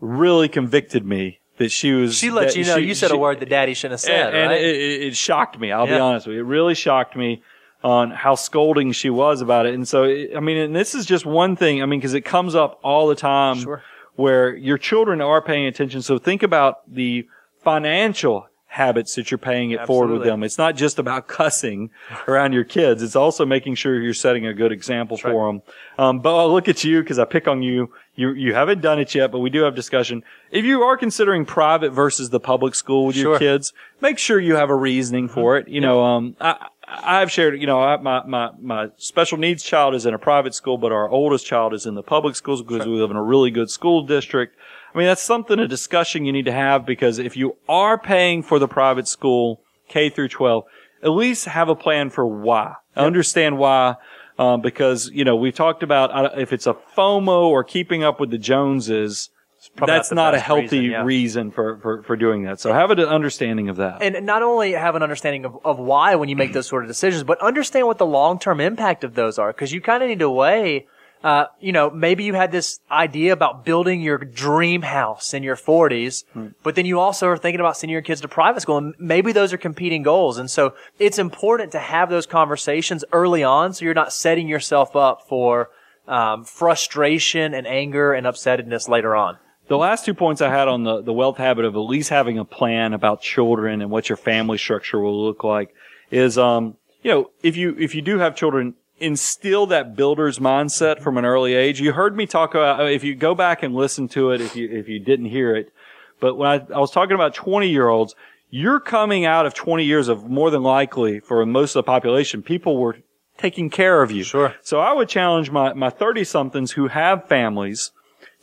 really convicted me that she was. She let that you know she- you said she- a word that daddy shouldn't have said, and, and right? it, it, it shocked me. I'll be honest with you. It really shocked me on how scolding she was about it. And so, I mean, and this is just one thing. I mean, because it comes up all the time Sure. where your children are paying attention. So think about the financial habits that you're paying it forward with them. It's not just about cussing around your kids. It's also making sure you're setting a good example right. for them. Um, but I'll look at you because I pick on you. You, you haven't done it yet, but we do have discussion. If you are considering private versus the public school with your kids, make sure you have a reasoning for it. You know, um, I, I've shared, you know, I, my, my, my special needs child is in a private school, but our oldest child is in the public schools because we live in a really good school district. I mean, that's something, a discussion you need to have because if you are paying for the private school, K through 12, at least have a plan for why. Understand why. Um, because, you know, we've talked about uh, if it's a FOMO or keeping up with the Joneses, that's not not a healthy reason, yeah. reason for, for, for doing that. So have an understanding of that. and not only have an understanding of, of why when you make those sort of decisions, but understand what the long term impact of those are. Because you kind of need to weigh, uh, you know, maybe you had this idea about building your dream house in your 40s, but then you also are thinking about sending your kids to private school, and maybe those are competing goals. And so it's important to have those conversations early on, so you're not setting yourself up for um, frustration and anger and upsetness later on. The last two points I had on the, the wealth habit of at least having a plan about children and what your family structure will look like is, um, you know, if you, if you do have children, instill that builder's mindset from an early age. You heard me talk about, uh, if you go back and listen to it, if you, if you didn't hear it, but when I, I was talking about 20 year olds, you're coming out of 20 years of more than likely for most of the population, people were taking care of you. Sure. So I would challenge my, my 30 somethings who have families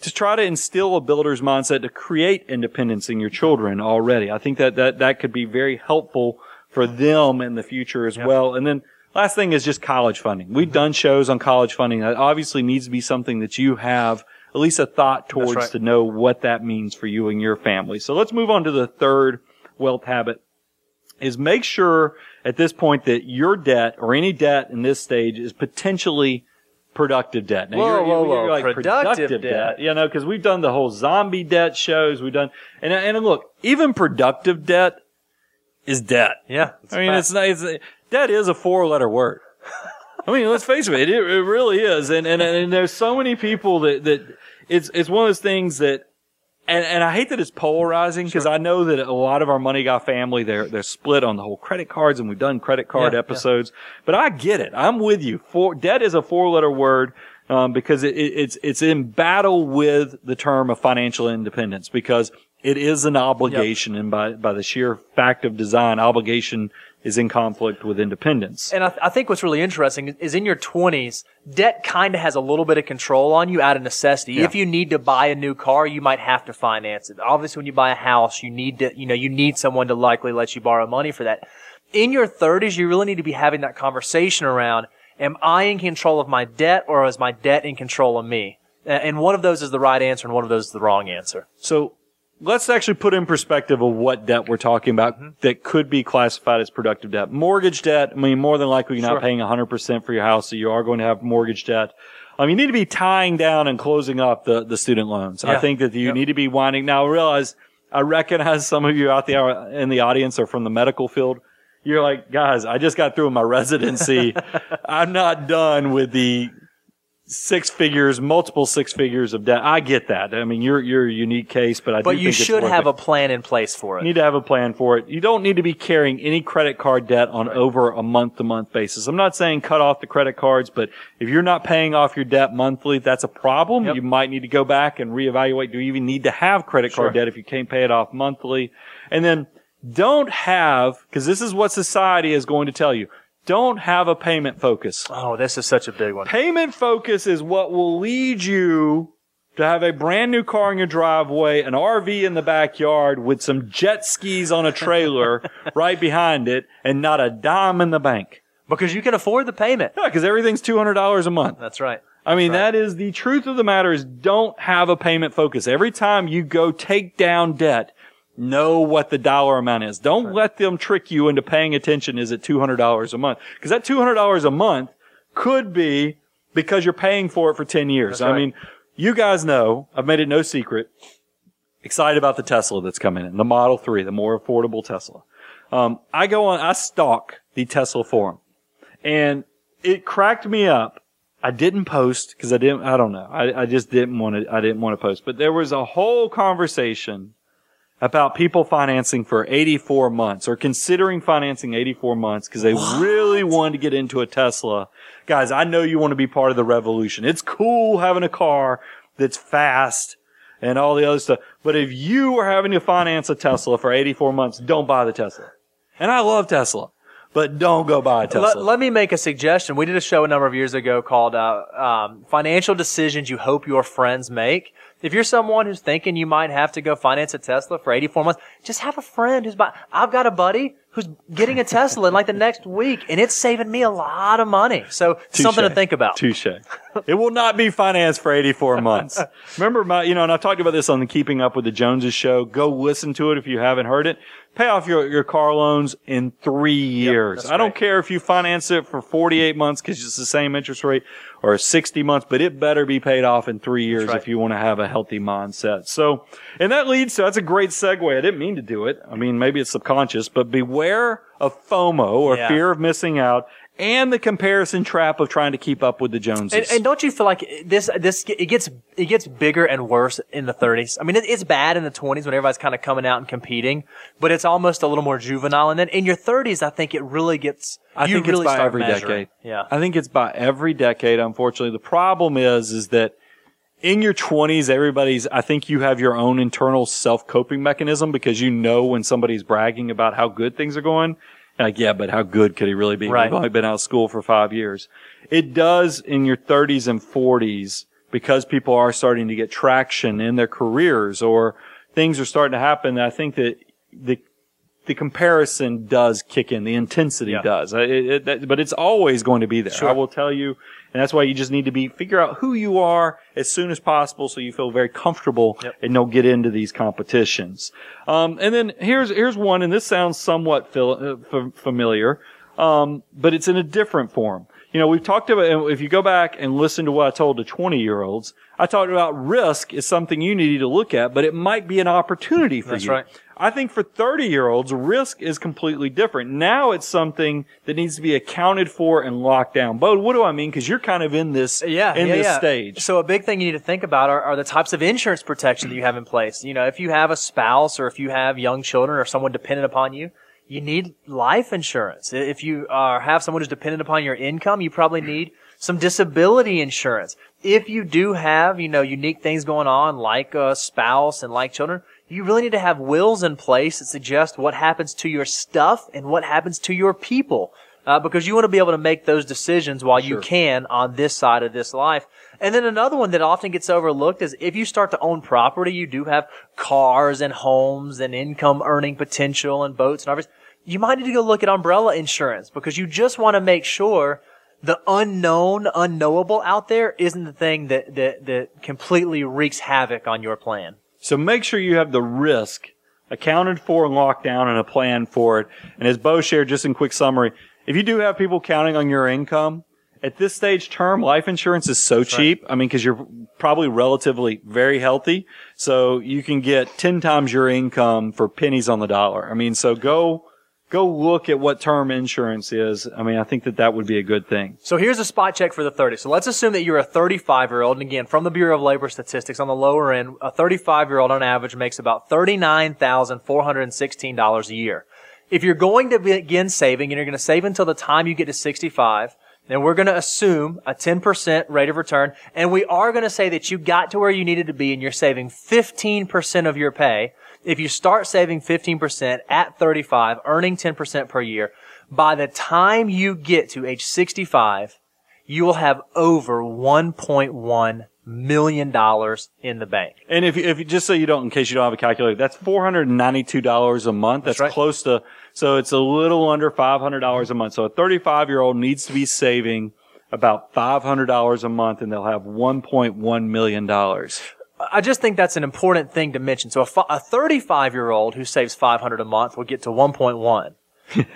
to try to instill a builder's mindset to create independence in your children already. I think that, that, that could be very helpful for them in the future as well. And then last thing is just college funding. We've mm-hmm. done shows on college funding. That obviously needs to be something that you have at least a thought towards right. to know what that means for you and your family. So let's move on to the third wealth habit is make sure at this point that your debt or any debt in this stage is potentially productive debt. Now, Whoa, whoa, whoa. Productive debt. You know, because we've done the whole zombie debt shows. We've done, and, and look, even productive debt is debt. Yeah. I mean, it's not, it's, debt is a four letter word. I mean, let's face it, it, it really is. And, and, and there's so many people that, that it's, it's one of those things that, and, and I hate that it's polarizing because I know that a lot of our money guy family, they're, they're split on the whole credit cards and we've done credit card Yeah, yeah. episodes, but I get it. I'm with you. For, debt is a four letter word. Um, because it, it, it's, it's in battle with the term of financial independence because it is an obligation and by, by the sheer fact of design, obligation is in conflict with independence. And I, th- I think what's really interesting is in your 20s, debt kind of has a little bit of control on you out of necessity. If you need to buy a new car, you might have to finance it. Obviously, when you buy a house, you need to, you know, you need someone to likely let you borrow money for that. In your 30s, you really need to be having that conversation around, am I in control of my debt or is my debt in control of me? And one of those is the right answer and one of those is the wrong answer. So let's actually put in perspective of what debt we're talking about Mm-hmm. that could be classified as productive debt. Mortgage debt, I mean, more than likely you're Sure. not paying 100% for your house, so you are going to have mortgage debt. Um, you need to be tying down and closing up the, the student loans. I think that you Yep. need to be winding. Now, I realize, I recognize some of you out there in the audience are from the medical field. You're like, guys, I just got through my residency. I'm not done with the six figures, multiple six figures of debt. I get that. I mean, you're you're a unique case, but I But you should have it. a plan in place for it. You need to have a plan for it. You don't need to be carrying any credit card debt on over a month to month basis. I'm not saying cut off the credit cards, but if you're not paying off your debt monthly, that's a problem. Yep. You might need to go back and reevaluate. Do you even need to have credit card Sure. debt if you can't pay it off monthly? And then don't have, cause this is what society is going to tell you. Don't have a payment focus. Oh, this is such a big one. Payment focus is what will lead you to have a brand new car in your driveway, an RV in the backyard with some jet skis on a trailer right behind it and not a dime in the bank. Because you can afford the payment. Yeah, because everything's $200 a month. That's right. I mean, Right. that is the truth of the matter is don't have a payment focus. Every time you go take down debt, know what the dollar amount is. Don't let them trick you into paying attention. Is it $200 a month? Because that $200 a month could be because you're paying for it for 10 years. That's I mean, you guys know, I've made it no secret, excited about the Tesla that's coming in, the Model 3, the more affordable Tesla. Um, I go on, I stalk the Tesla forum and it cracked me up. I didn't post because I didn't, I don't know. I, I just didn't want to, I didn't want to post, but there was a whole conversation about people financing for 84 months or considering financing 84 months because they really wanted to get into a Tesla. Guys, I know you want to be part of the revolution. It's cool having a car that's fast and all the other stuff. But if you are having to finance a Tesla for 84 months, don't buy the Tesla. And I love Tesla, but don't go buy a Tesla. Let, let me make a suggestion. We did a show a number of years ago called uh, um, "Financial Decisions You Hope Your Friends Make." If you're someone who's thinking you might have to go finance a Tesla for 84 months, just have a friend who's buying. I've got a buddy who's getting a Tesla in like the next week, and it's saving me a lot of money. So something to think about. Touche. it will not be financed for 84 months. Remember my, you know, and I talked about this on the Keeping Up with the Joneses show. Go listen to it if you haven't heard it. Pay off your, your car loans in three years. that's I don't right. care if you finance it for 48 months because it's the same interest rate or 60 months, but it better be paid off in three years right. if you want to have a healthy mindset. So, and that leads to, that's a great segue. I didn't mean to do it. I mean, maybe it's subconscious, but beware of FOMO or Yeah. fear of missing out and the comparison trap of trying to keep up with the Joneses. And, and don't you feel like this, this, it gets, it gets bigger and worse in the 30s? I mean, it, it's bad in the 20s when everybody's kind of coming out and competing, but it's almost a little more juvenile. And then in your 30s, I think it really gets, I you think really it's by every measuring. decade. Yeah. I think it's by every decade, unfortunately. The problem is, is that in your twenties, everybody's, I think you have your own internal self coping mechanism because you know when somebody's bragging about how good things are going. Like, yeah, but how good could he really be? Right. We've only been out of school for five years. It does in your thirties and forties because people are starting to get traction in their careers or things are starting to happen. I think that the, the comparison does kick in. The intensity Yeah. does. It, it, that- but it's always going to be there. Sure. I will tell you. And that's why you just need to be, figure out who you are as soon as possible so you feel very comfortable Yep. and don't get into these competitions. Um, and then here's, here's one, and this sounds somewhat fil- uh, f- familiar, um, but it's in a different form. You know, we've talked about, if you go back and listen to what I told the 20 year olds, I talked about risk is something you need to look at, but it might be an opportunity for That's you. right. I think for 30 year olds, risk is completely different. Now it's something that needs to be accounted for and locked down. Bo, what do I mean? Cause you're kind of in this, yeah, in yeah, this yeah. stage. So a big thing you need to think about are, are the types of insurance protection that you have in place. You know, if you have a spouse or if you have young children or someone dependent upon you, you need life insurance. If you uh, have someone who's dependent upon your income, you probably need some disability insurance. If you do have, you know, unique things going on like a spouse and like children, you really need to have wills in place that suggest what happens to your stuff and what happens to your people. Uh, because you want to be able to make those decisions while you can on this side of this life. And then another one that often gets overlooked is if you start to own property, you do have cars and homes and income earning potential and boats and everything. You might need to go look at umbrella insurance because you just want to make sure the unknown, unknowable out there isn't the thing that, that, that completely wreaks havoc on your plan. So make sure you have the risk accounted for and locked down and a plan for it. And as Bo shared, just in quick summary, if you do have people counting on your income, at this stage, term life insurance is so cheap. I mean, cause you're probably relatively very healthy. So you can get 10 times your income for pennies on the dollar. I mean, so go, go look at what term insurance is. I mean, I think that that would be a good thing. So here's a spot check for the 30. So let's assume that you're a 35 year old. And again, from the Bureau of Labor Statistics on the lower end, a 35 year old on average makes about $39,416 a year. If you're going to begin saving and you're going to save until the time you get to 65, then we're going to assume a 10% rate of return. And we are going to say that you got to where you needed to be and you're saving 15% of your pay. If you start saving 15% at 35, earning 10% per year, by the time you get to age 65, you will have over 1.1 million dollars in the bank. And if, if you, just so you don't, in case you don't have a calculator, that's $492 a month. That's, That's right. close to, so it's a little under $500 a month. So a 35 year old needs to be saving about $500 a month and they'll have $1.1 million. I just think that's an important thing to mention. So a, a 35 year old who saves 500 a month will get to 1.1.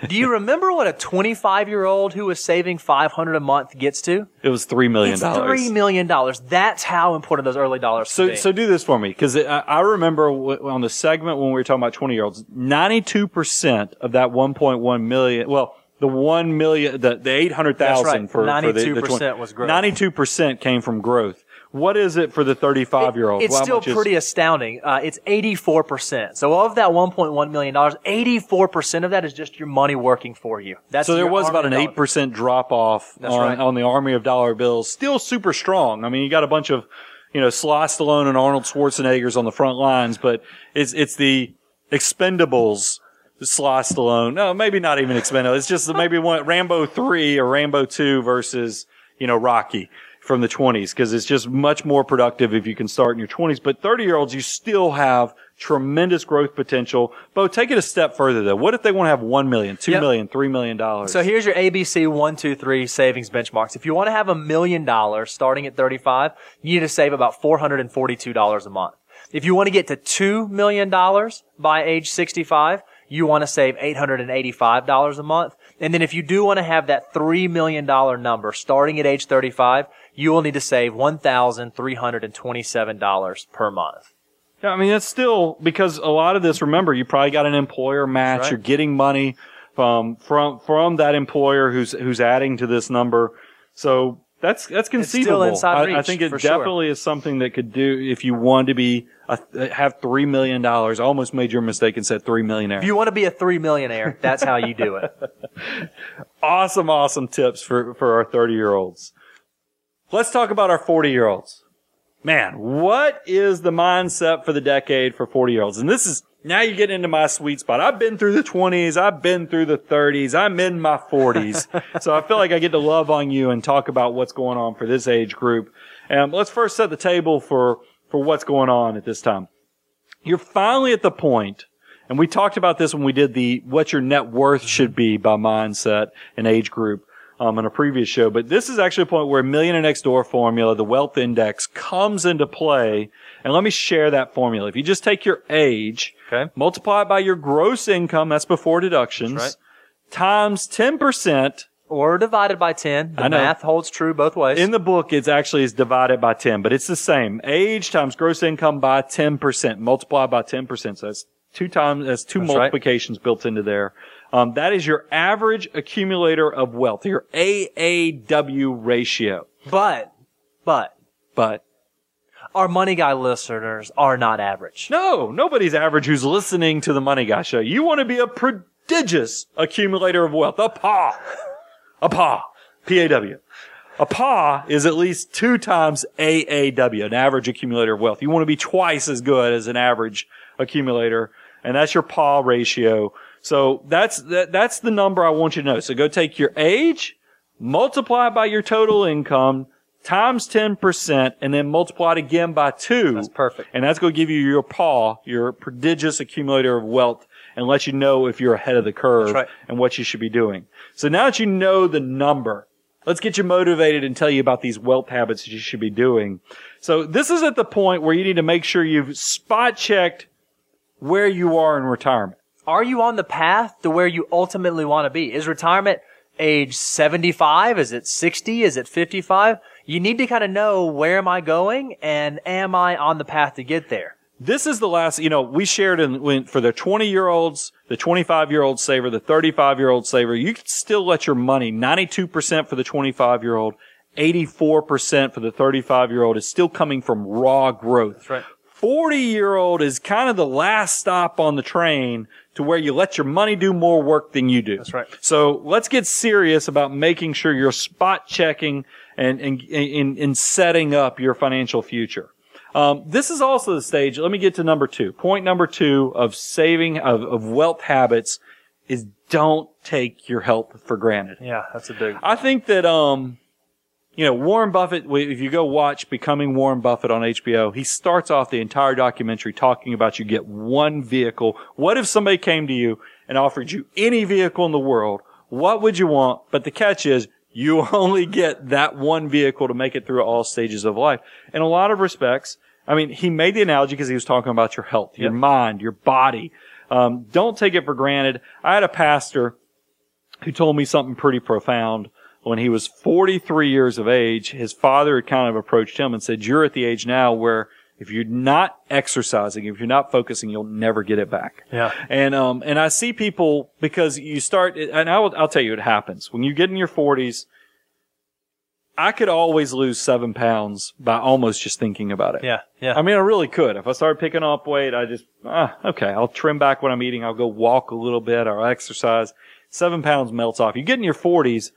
Do you remember what a 25 year old who was saving 500 a month gets to? It was $3 million. It's $3 million. That's how important those early dollars So, so do this for me, because I, I remember w- on the segment when we were talking about 20 year olds, 92% of that 1.1 million, well, the 1 million, the, the 800,000 right. for, for the, the 92% 20 was growth. 92% came from growth. What is it for the 35 year old? It's still pretty astounding. Uh, it's 84%. So of that $1.1 million, 84% of that is just your money working for you. That's So there was about an eight percent drop off on, right. on the army of dollar bills. Still super strong. I mean, you got a bunch of, you know, Sly Stallone and Arnold Schwarzeneggers on the front lines, but it's it's the Expendables. Sly Stallone. No, maybe not even Expendables. It's just maybe one Rambo three or Rambo two versus you know Rocky from the twenties because it's just much more productive if you can start in your twenties. But thirty year olds, you still have tremendous growth potential. Bo, take it a step further though. What if they want to have one million, two Yep. million, three million dollars? So here's your ABC one, two, three savings benchmarks. If you want to have a million dollars starting at 35, you need to save about $442 a month. If you want to get to $2 million by age 65, you want to save $885 a month. And then if you do want to have that $3 million number starting at age 35, you will need to save $1,327 per month. Yeah, I mean, that's still because a lot of this, remember, you probably got an employer match. right. You're getting money from, from, from that employer who's, who's adding to this number. So that's, that's still conceivable. I, I think it for sure. definitely is something that could do if you want to be, a, have $3 million. I almost made your mistake and said 3 millionaire. If you want to be a three millionaire, that's how you do it. awesome, awesome tips for, for our 30 year olds. Let's talk about our 40 year olds. Man, what is the mindset for the decade for 40 year olds? And this is, now you get into my sweet spot. I've been through the 20s. I've been through the 30s. I'm in my 40s. so I feel like I get to love on you and talk about what's going on for this age group. And let's first set the table for, for what's going on at this time. You're finally at the point and we talked about this when we did the what your net worth should be by mindset and age group um, in a previous show. But this is actually a point where Millionaire Next Door formula, the wealth index, comes into play. And let me share that formula. If you just take your age, Okay. multiply it by your gross income, that's before deductions, That's times 10%. Or divided by 10. The math holds true both ways. In the book, it's actually is divided by 10, but it's the same. Age times gross income by 10%, multiplied by 10%. So that's two times, that's two That's right. multiplications built into there. Um, that is your average accumulator of wealth, your AAW ratio. but, but, But our money guy listeners are not average. no, nobody's average who's listening to the Money Guy show. You want to be a prodigious accumulator of wealth. A paw. A paw. P-A-W. A PA is at least two times AAW, an average accumulator of wealth. You want to be twice as good as an average accumulator, and that's your PA ratio. So that's that, that's the number I want you to know. So go take your age, multiply it by your total income, times 10%, and then multiply it again by two. That's perfect. And that's going to give you your paw, your prodigious accumulator of wealth, and let you know if you're ahead of the curve right. and what you should be doing. So now that you know the number, let's get you motivated and tell you about these wealth habits that you should be doing. So this is at the point where you need to make sure you've spot checked where you are in retirement. Are you on the path to where you ultimately want to be? Is retirement age 75? Is it 60? Is it 55? You need to kind of know where am I going and am I on the path to get there? this is the last, you know, we shared in when, for the 20 year olds, the 25 year old saver, the 35 year old saver, you can still let your money, 92% for the 25 year old, 84% for the 35 year old is still coming from raw growth. That's right. 40 year old is kind of the last stop on the train to where you let your money do more work than you do. That's right. So let's get serious about making sure you're spot checking and, and, in, in setting up your financial future. Um, this is also the stage. Let me get to number two. Point number two of saving of, of wealth habits is don't take your health for granted. Yeah, that's a big. I think that, um, you know, Warren Buffett, if you go watch Becoming Warren Buffett on HBO, he starts off the entire documentary talking about you get one vehicle. What if somebody came to you and offered you any vehicle in the world? What would you want? But the catch is you only get that one vehicle to make it through all stages of life. In a lot of respects, I mean, he made the analogy because he was talking about your health, your Yep. mind, your body. Um, don't take it for granted. I had a pastor who told me something pretty profound. When he was 43 years of age, his father had kind of approached him and said, you're at the age now where if you're not exercising, if you're not focusing, you'll never get it back. Yeah. And, um, and I see people because you start, and I will, I'll tell you what happens when you get in your 40s. I could always lose seven pounds by almost just thinking about it. Yeah, yeah. I mean, I really could. If I started picking up weight, I just, ah, okay, I'll trim back what I'm eating. I'll go walk a little bit or exercise. Seven pounds melts off. You get in your forties,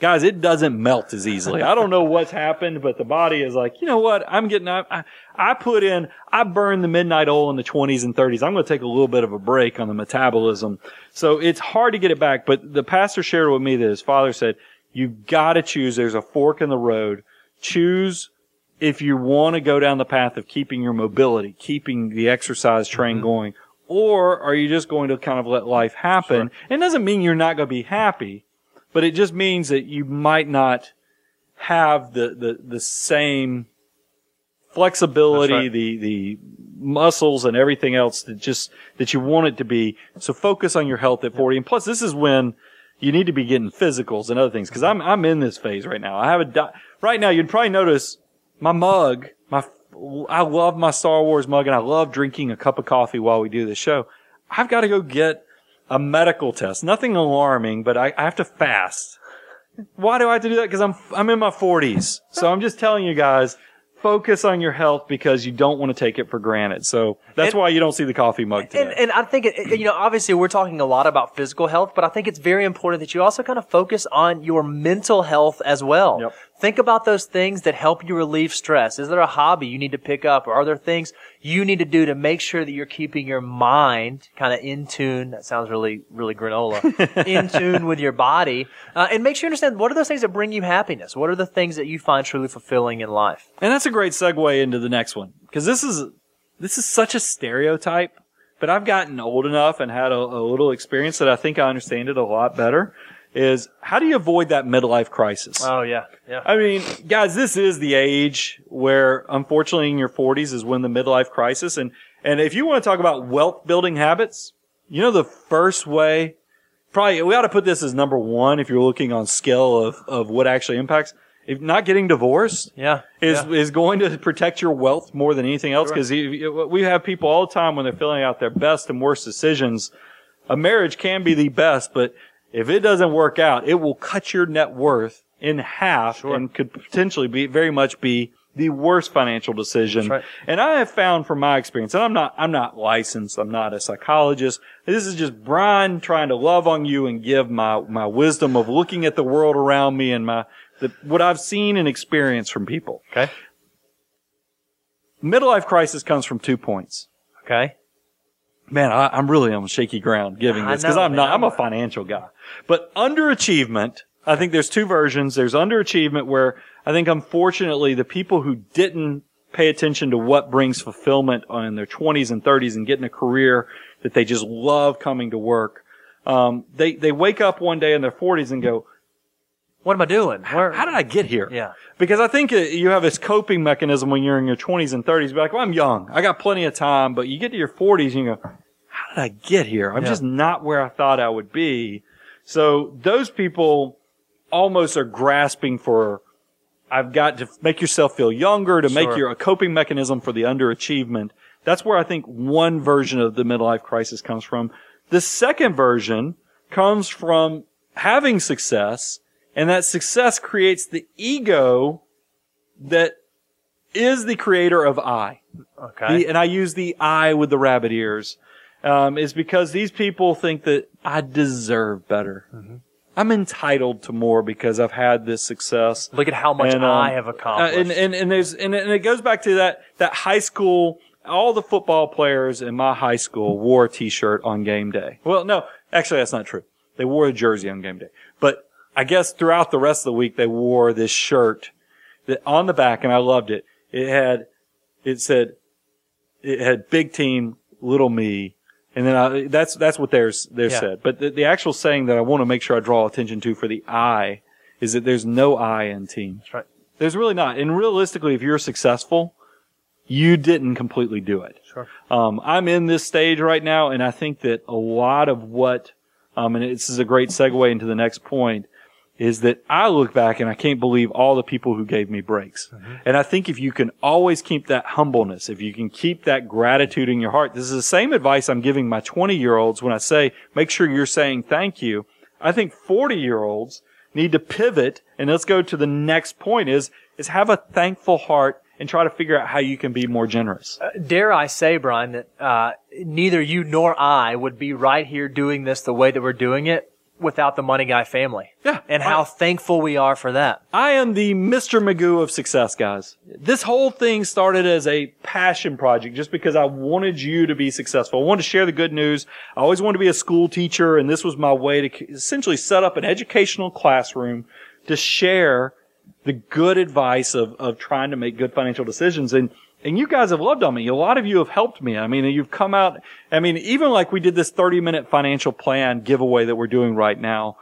guys, it doesn't melt as easily. I don't know what's happened, but the body is like, you know what? I'm getting, I, I, I put in, I burned the midnight oil in the twenties and thirties. I'm going to take a little bit of a break on the metabolism. So it's hard to get it back. But the pastor shared with me that his father said, you've got to choose. There's a fork in the road. Choose if you want to go down the path of keeping your mobility, keeping the exercise train mm-hmm. going, or are you just going to kind of let life happen? It doesn't mean you're not going to be happy, but it just means that you might not have the, the, the same flexibility, right. the, the muscles and everything else that just, that you want it to be. So focus on your health at 40. And plus this is when you need to be getting physicals and other things. Cause I'm, I'm in this phase right now. I have a, di- right now you'd probably notice my mug, my, I love my Star Wars mug and I love drinking a cup of coffee while we do this show. I've got to go get a medical test. Nothing alarming, but I, I have to fast. Why do I have to do that? Because I'm I'm in my 40s. So I'm just telling you guys, focus on your health because you don't want to take it for granted. So that's And- why you don't see the coffee mug today. And, and I think, it, you know, obviously we're talking a lot about physical health, but I think it's very important that you also kind of focus on your mental health as well. Yep. Think about those things that help you relieve stress. Is there a hobby you need to pick up or are there things you need to do to make sure that you're keeping your mind kind of in tune? That sounds really, really granola. in tune with your body. Uh, and make sure you understand what are those things that bring you happiness? What are the things that you find truly fulfilling in life? And that's a great segue into the next one because this is this is such a stereotype. But I've gotten old enough and had a, a little experience that I think I understand it a lot better. Is how do you avoid that midlife crisis? Oh, yeah. Yeah. I mean, guys, this is the age where, unfortunately, in your 40s is when the midlife crisis. And and if you want to talk about wealth building habits, you know the first way, probably we ought to put this as number one if you're looking on scale of of what actually impacts. If not getting divorced, yeah. is yeah. is going to protect your wealth more than anything else because we have people all the time when they're filling out their best and worst decisions. A marriage can be the best, but if it doesn't work out, it will cut your net worth in half and could potentially be very much be the worst financial decision. right. And I have found from my experience, and I'm not I'm not licensed, I'm not a psychologist. This is just Brian trying to love on you and give my my wisdom of looking at the world around me and my the, what I've seen and experienced from people. Okay. Midlife crisis comes from two points. Okay. Man, I, I'm really on shaky ground giving this because I'm not, I'm a financial guy. But underachievement, I think there's two versions. There's underachievement where I think unfortunately the people who didn't pay attention to what brings fulfillment in their 20s and 30s and getting a career that they just love coming to work, um, they, they wake up one day in their 40s and go, What am I doing? Where, how did I get here? Yeah. Because I think uh, you have this coping mechanism when you're in your 20s and 30s. Be like, well, I'm young. I got plenty of time. But you get to your 40s and you go, how did I get here? I'm Yeah. just not where I thought I would be. So those people almost are grasping for, I've got to make yourself feel younger to make Sure. your a coping mechanism for the underachievement. That's where I think one version of the midlife crisis comes from. The second version comes from having success and that success creates the ego that is the creator of I. Okay. The, and I use the I with the rabbit ears, um, is because these people think that I deserve better. Mm-hmm. I'm entitled to more because I've had this success. Look at how much And, um, I have Uh, accomplished. and, and, and there's, and, and it goes back to that, that high school, all the football players in my high school wore a t-shirt on game day. Well, no, actually that's not true. They wore a jersey on game day. But I guess throughout the rest of the week they wore this shirt that on the back and I loved it. It had, it said, it had big team, little me. And then I, that's, that's what theirs, theirs Yeah. said. But the, the actual saying that I want to make sure I draw attention to for the I is that there's no I in team. That's right. There's really not. And realistically, if you're successful, you didn't completely do it. Sure. Um, I'm in this stage right now, and I think that a lot of what, um, and this is a great segue into the next point, is that I look back and I can't believe all the people who gave me breaks. And I think if you can always keep that humbleness, if you can keep that gratitude in your heart, this is the same advice I'm giving my 20 year olds when I say, make sure you're saying thank you. I think 40 year olds need to pivot and let's go to the next point is, is have a thankful heart and try to figure out how you can be more generous. Dare I say, Brian, that uh, neither you nor I would be right here doing this the way that we're doing it without the Money Guy family. Yeah. And how I- thankful we are for that. I am the Mr. Magoo of success, guys. This whole thing started as a passion project just because I wanted you to be successful. I wanted to share the good news. I always wanted to be a school teacher and this was my way to essentially set up an educational classroom to share the good advice of, of trying to make good financial decisions. And, and you guys have loved on me. A lot of you have helped me. I mean, you've come out. I mean, even like we did this 30 minute financial plan giveaway that we're doing right now.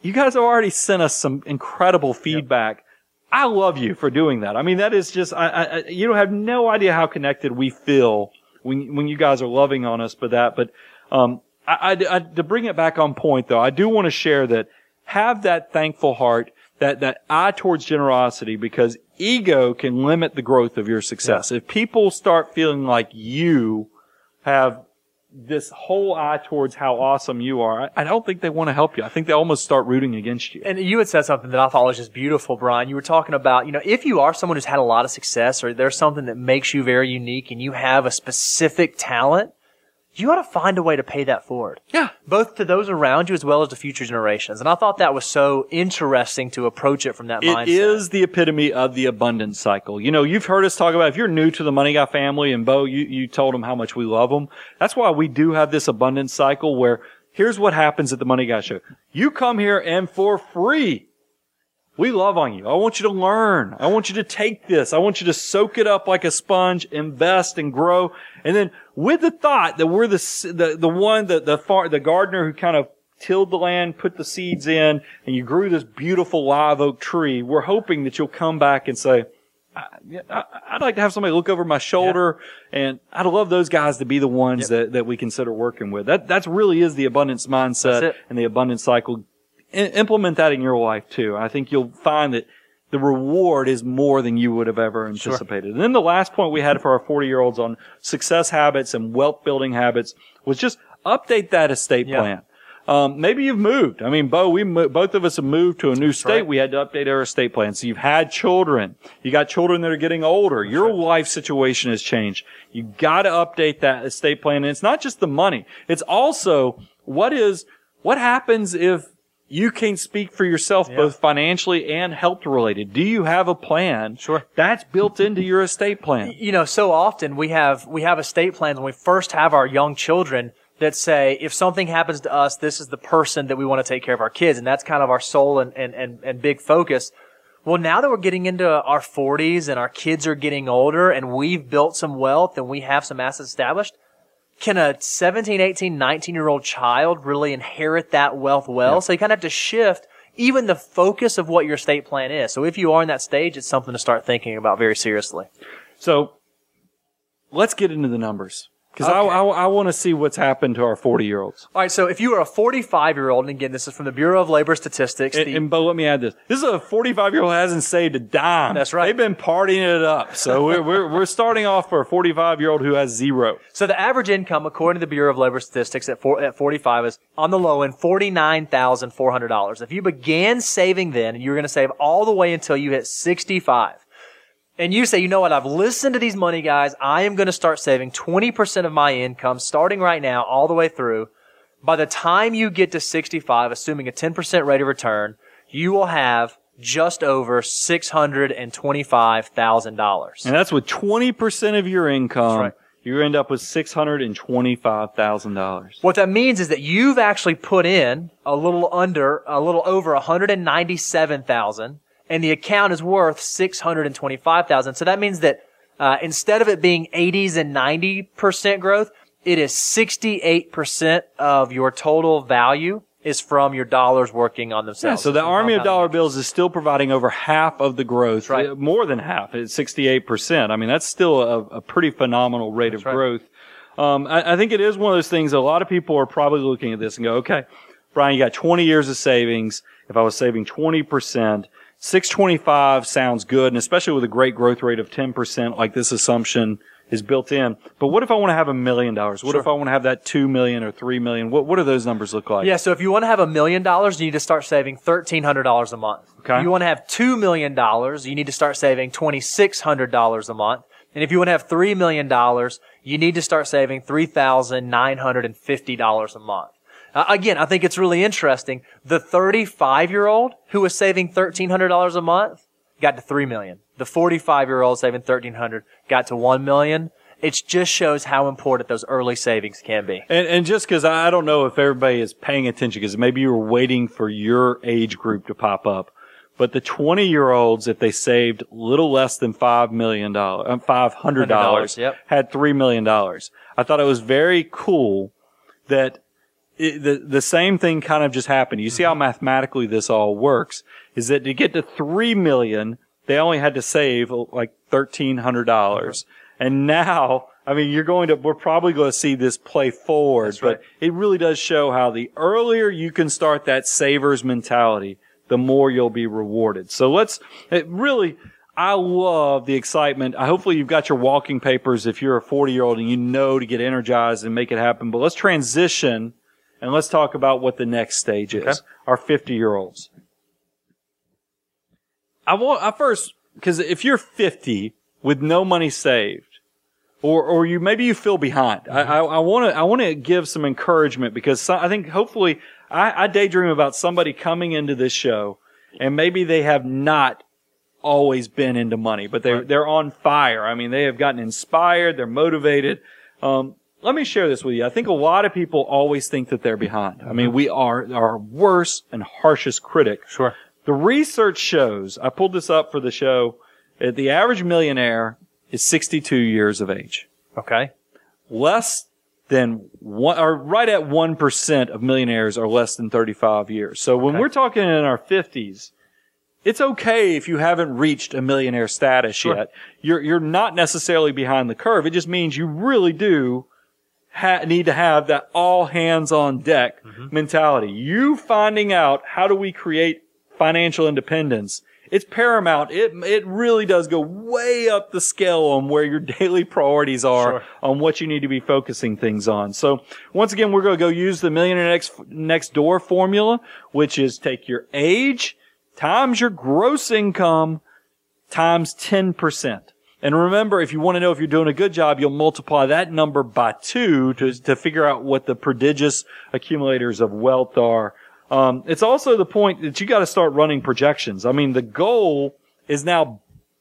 You guys have already sent us some incredible feedback. I love you for doing that. I mean, that is just, I, I, you don't have no idea how connected we feel when, when you guys are loving on us for that. But, um, I, I, I- to bring it back on point though, I do want to share that have that thankful heart, that, that eye towards generosity because ego can limit the growth of your success. If people start feeling like you have this whole eye towards how awesome you are, I, I don't think they want to help you. I think they almost start rooting against you. And you had said something that I thought was just beautiful, Brian. You were talking about, you know, if you are someone who's had a lot of success or there's something that makes you very unique and you have a specific talent, you ought to find a way to pay that forward. Yeah. Both to those around you as well as to future generations. And I thought that was so interesting to approach it from that mindset. It is the epitome of the abundance cycle. You know, you've heard us talk about if you're new to the Money Guy family and Bo, you, you told them how much we love them. That's why we do have this abundance cycle where here's what happens at the Money Guy show. You come here and for free, we love on you. I want you to learn. I want you to take this. I want you to soak it up like a sponge, invest and grow. And then with the thought that we're the, the, the one, the, the far, the gardener who kind of tilled the land, put the seeds in, and you grew this beautiful live oak tree, we're hoping that you'll come back and say, I, "I'd like to have somebody look over my shoulder, and I'd love those guys to be the ones that, that we consider working with. That that's really is the abundance mindset and the abundance cycle. I- implement that in your life too. I think you'll find that the reward is more than you would have ever anticipated. And then the last point we had for our 40 year olds on success habits and wealth building habits was just update that estate Yeah. plan. Um, maybe you've moved. I mean, Bo, we mo- both of us have moved to a new state. right. We had to update our estate plan. So you've had children. You got children that are getting older. Your life situation has changed. You got to update that estate plan. And it's not just the money. It's also what is what happens if you can't speak for yourself both financially and health related. Do you have a plan? Sure. That's built into your estate plan. you know, so often we have we have estate plans when we first have our young children that say if something happens to us, this is the person that we want to take care of our kids, and that's kind of our sole and and and, and big focus. Well, now that we're getting into our 40s and our kids are getting older and we've built some wealth and we have some assets established, can a 17, 18, 19 year old child really inherit that wealth well? So you kind of have to shift even the focus of what your estate plan is. So if you are in that stage, it's something to start thinking about very seriously. So let's get into the numbers. Because I, I, I want to see what's happened to our 40 year olds. All right, so if you are a 45 year old, and again, this is from the Bureau of Labor Statistics. And, the- and but let me add this: this is a 45 year old hasn't saved a dime. That's right. They've been partying it up. So we're, we're we're starting off for a 45 year old who has zero. So the average income, according to the Bureau of Labor Statistics, at, four, at 45 is on the low end $49,400. If you began saving then, and you were going to save all the way until you hit 65, and you say, you know what, I've listened to these money guys, I am going to start saving 20% of my income starting right now all the way through. By the time you get to 65, assuming a 10% rate of return, you will have just over $625,000. And that's with 20% of your income. right. You end up with $625,000. What that means is that you've actually put in a little under, a little over 197,000 and the account is worth 625,000. So that means that, uh, instead of it being 80s and 90% growth, it is 68% of your total value is from your dollars working on themselves. Yeah, so the army of dollar bills is still providing over half of the growth, right. more than half. It's 68%. I mean, that's still a, a pretty phenomenal rate of right. growth. Um, I, I think it is one of those things a lot of people are probably looking at this and go, okay, Brian, you got 20 years of savings. If I was saving 20%, 625 sounds good. And especially with a great growth rate of 10%, like this assumption is built in. But what if I want to have a million dollars? What if I want to have that 2 million or 3 million? What, what do those numbers look like? Yeah, so if you want to have a million dollars, you need to start saving thirteen hundred dollars a month. Okay. If you want to have two million dollars, you need to start saving twenty six hundred dollars a month. And if you want to have three million dollars, you need to start saving three thousand nine hundred and fifty dollars a month. Uh, again, I think it's really interesting. The thirty five year old who was saving thirteen hundred dollars a month got to three million. The forty five year old saving thirteen hundred got to one million. It just shows how important those early savings can be. And, and just because I don't know if everybody is paying attention, because maybe you were waiting for your age group to pop up, but the 20 year olds, if they saved little less than $5 million, uh, $500, $500, yep. had $3 million. I thought it was very cool that it, the, the same thing kind of just happened. You see how mm-hmm. mathematically this all works is that to get to 3 million, they only had to save uh, like $1,300. And now, I mean, you're going to, we're probably going to see this play forward, but it really does show how the earlier you can start that savers mentality, the more you'll be rewarded. So let's, it really, I love the excitement. I, hopefully you've got your walking papers if you're a 40 year old and you know to get energized and make it happen. But let's transition and let's talk about what the next stage is. Our 50 year olds. I want, I first, cause if you're 50 with no money saved, or, or you, maybe you feel behind. I, I, want to, I want to give some encouragement because so, I think hopefully I, I daydream about somebody coming into this show and maybe they have not always been into money, but they're, they're on fire. I mean, they have gotten inspired. They're motivated. Um, let me share this with you. I think a lot of people always think that they're behind. I mean, we are our worst and harshest critic. Sure. The research shows, I pulled this up for the show, uh, the average millionaire is 62 years of age. Okay. Less than one, or right at 1% of millionaires are less than 35 years. So when Okay. we're talking in our 50s, it's okay if you haven't reached a millionaire status yet. You're, you're not necessarily behind the curve. It just means you really do ha- need to have that all hands on deck Mm-hmm. mentality. You finding out how do we create financial independence. It's paramount. It, it really does go way up the scale on where your daily priorities are Sure. on what you need to be focusing things on. So once again, we're going to go use the millionaire next, next door formula, which is take your age times your gross income times 10%. And remember, if you want to know if you're doing a good job, you'll multiply that number by two to, to figure out what the prodigious accumulators of wealth are. Um, it's also the point that you got to start running projections. I mean, the goal is now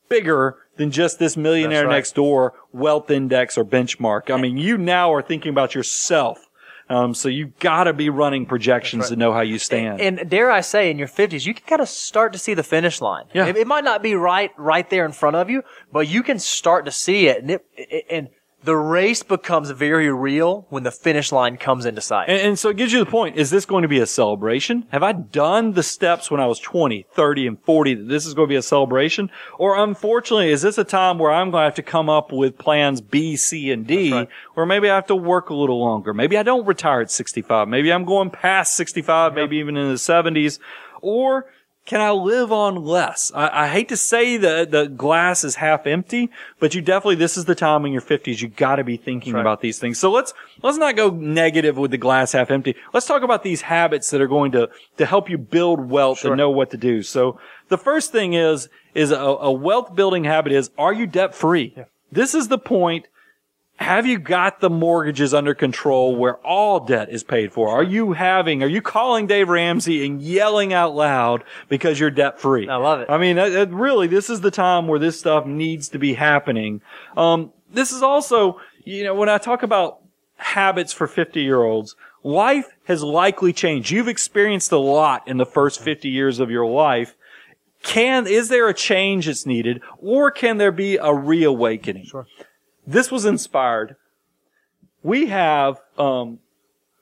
bigger than just this millionaire right. next door wealth index or benchmark. I mean, you now are thinking about yourself. Um, so you've got to be running projections to know how you stand. And dare I say, in your fifties, you can kind of start to see the finish line. Yeah. It, it might not be right, right there in front of you, but you can start to see it. And it, it- and The race becomes very real when the finish line comes into sight. And, and so it gives you the point. Is this going to be a celebration? Have I done the steps when I was 20, 30, and 40 that this is going to be a celebration? Or unfortunately, is this a time where I'm going to have to come up with plans B, C, and D, right. where maybe I have to work a little longer? Maybe I don't retire at 65. Maybe I'm going past 65, maybe even in the 70s. Or can I live on less? I, I hate to say the the glass is half empty, but you definitely this is the time in your fifties you got to be thinking right. about these things. So let's let's not go negative with the glass half empty. Let's talk about these habits that are going to to help you build wealth Sure. and know what to do. So the first thing is is a, a wealth building habit is are you debt free? This is the point have you got the mortgages under control where all debt is paid for? Are you having, are you calling Dave Ramsey and yelling out loud because you're debt free? I love it. I mean, it, it really, this is the time where this stuff needs to be happening. Um, this is also, you know, when I talk about habits for 50 year olds, life has likely changed. You've experienced a lot in the first 50 years of your life. Can, is there a change that's needed or can there be a reawakening? Sure. This was inspired. We have, um,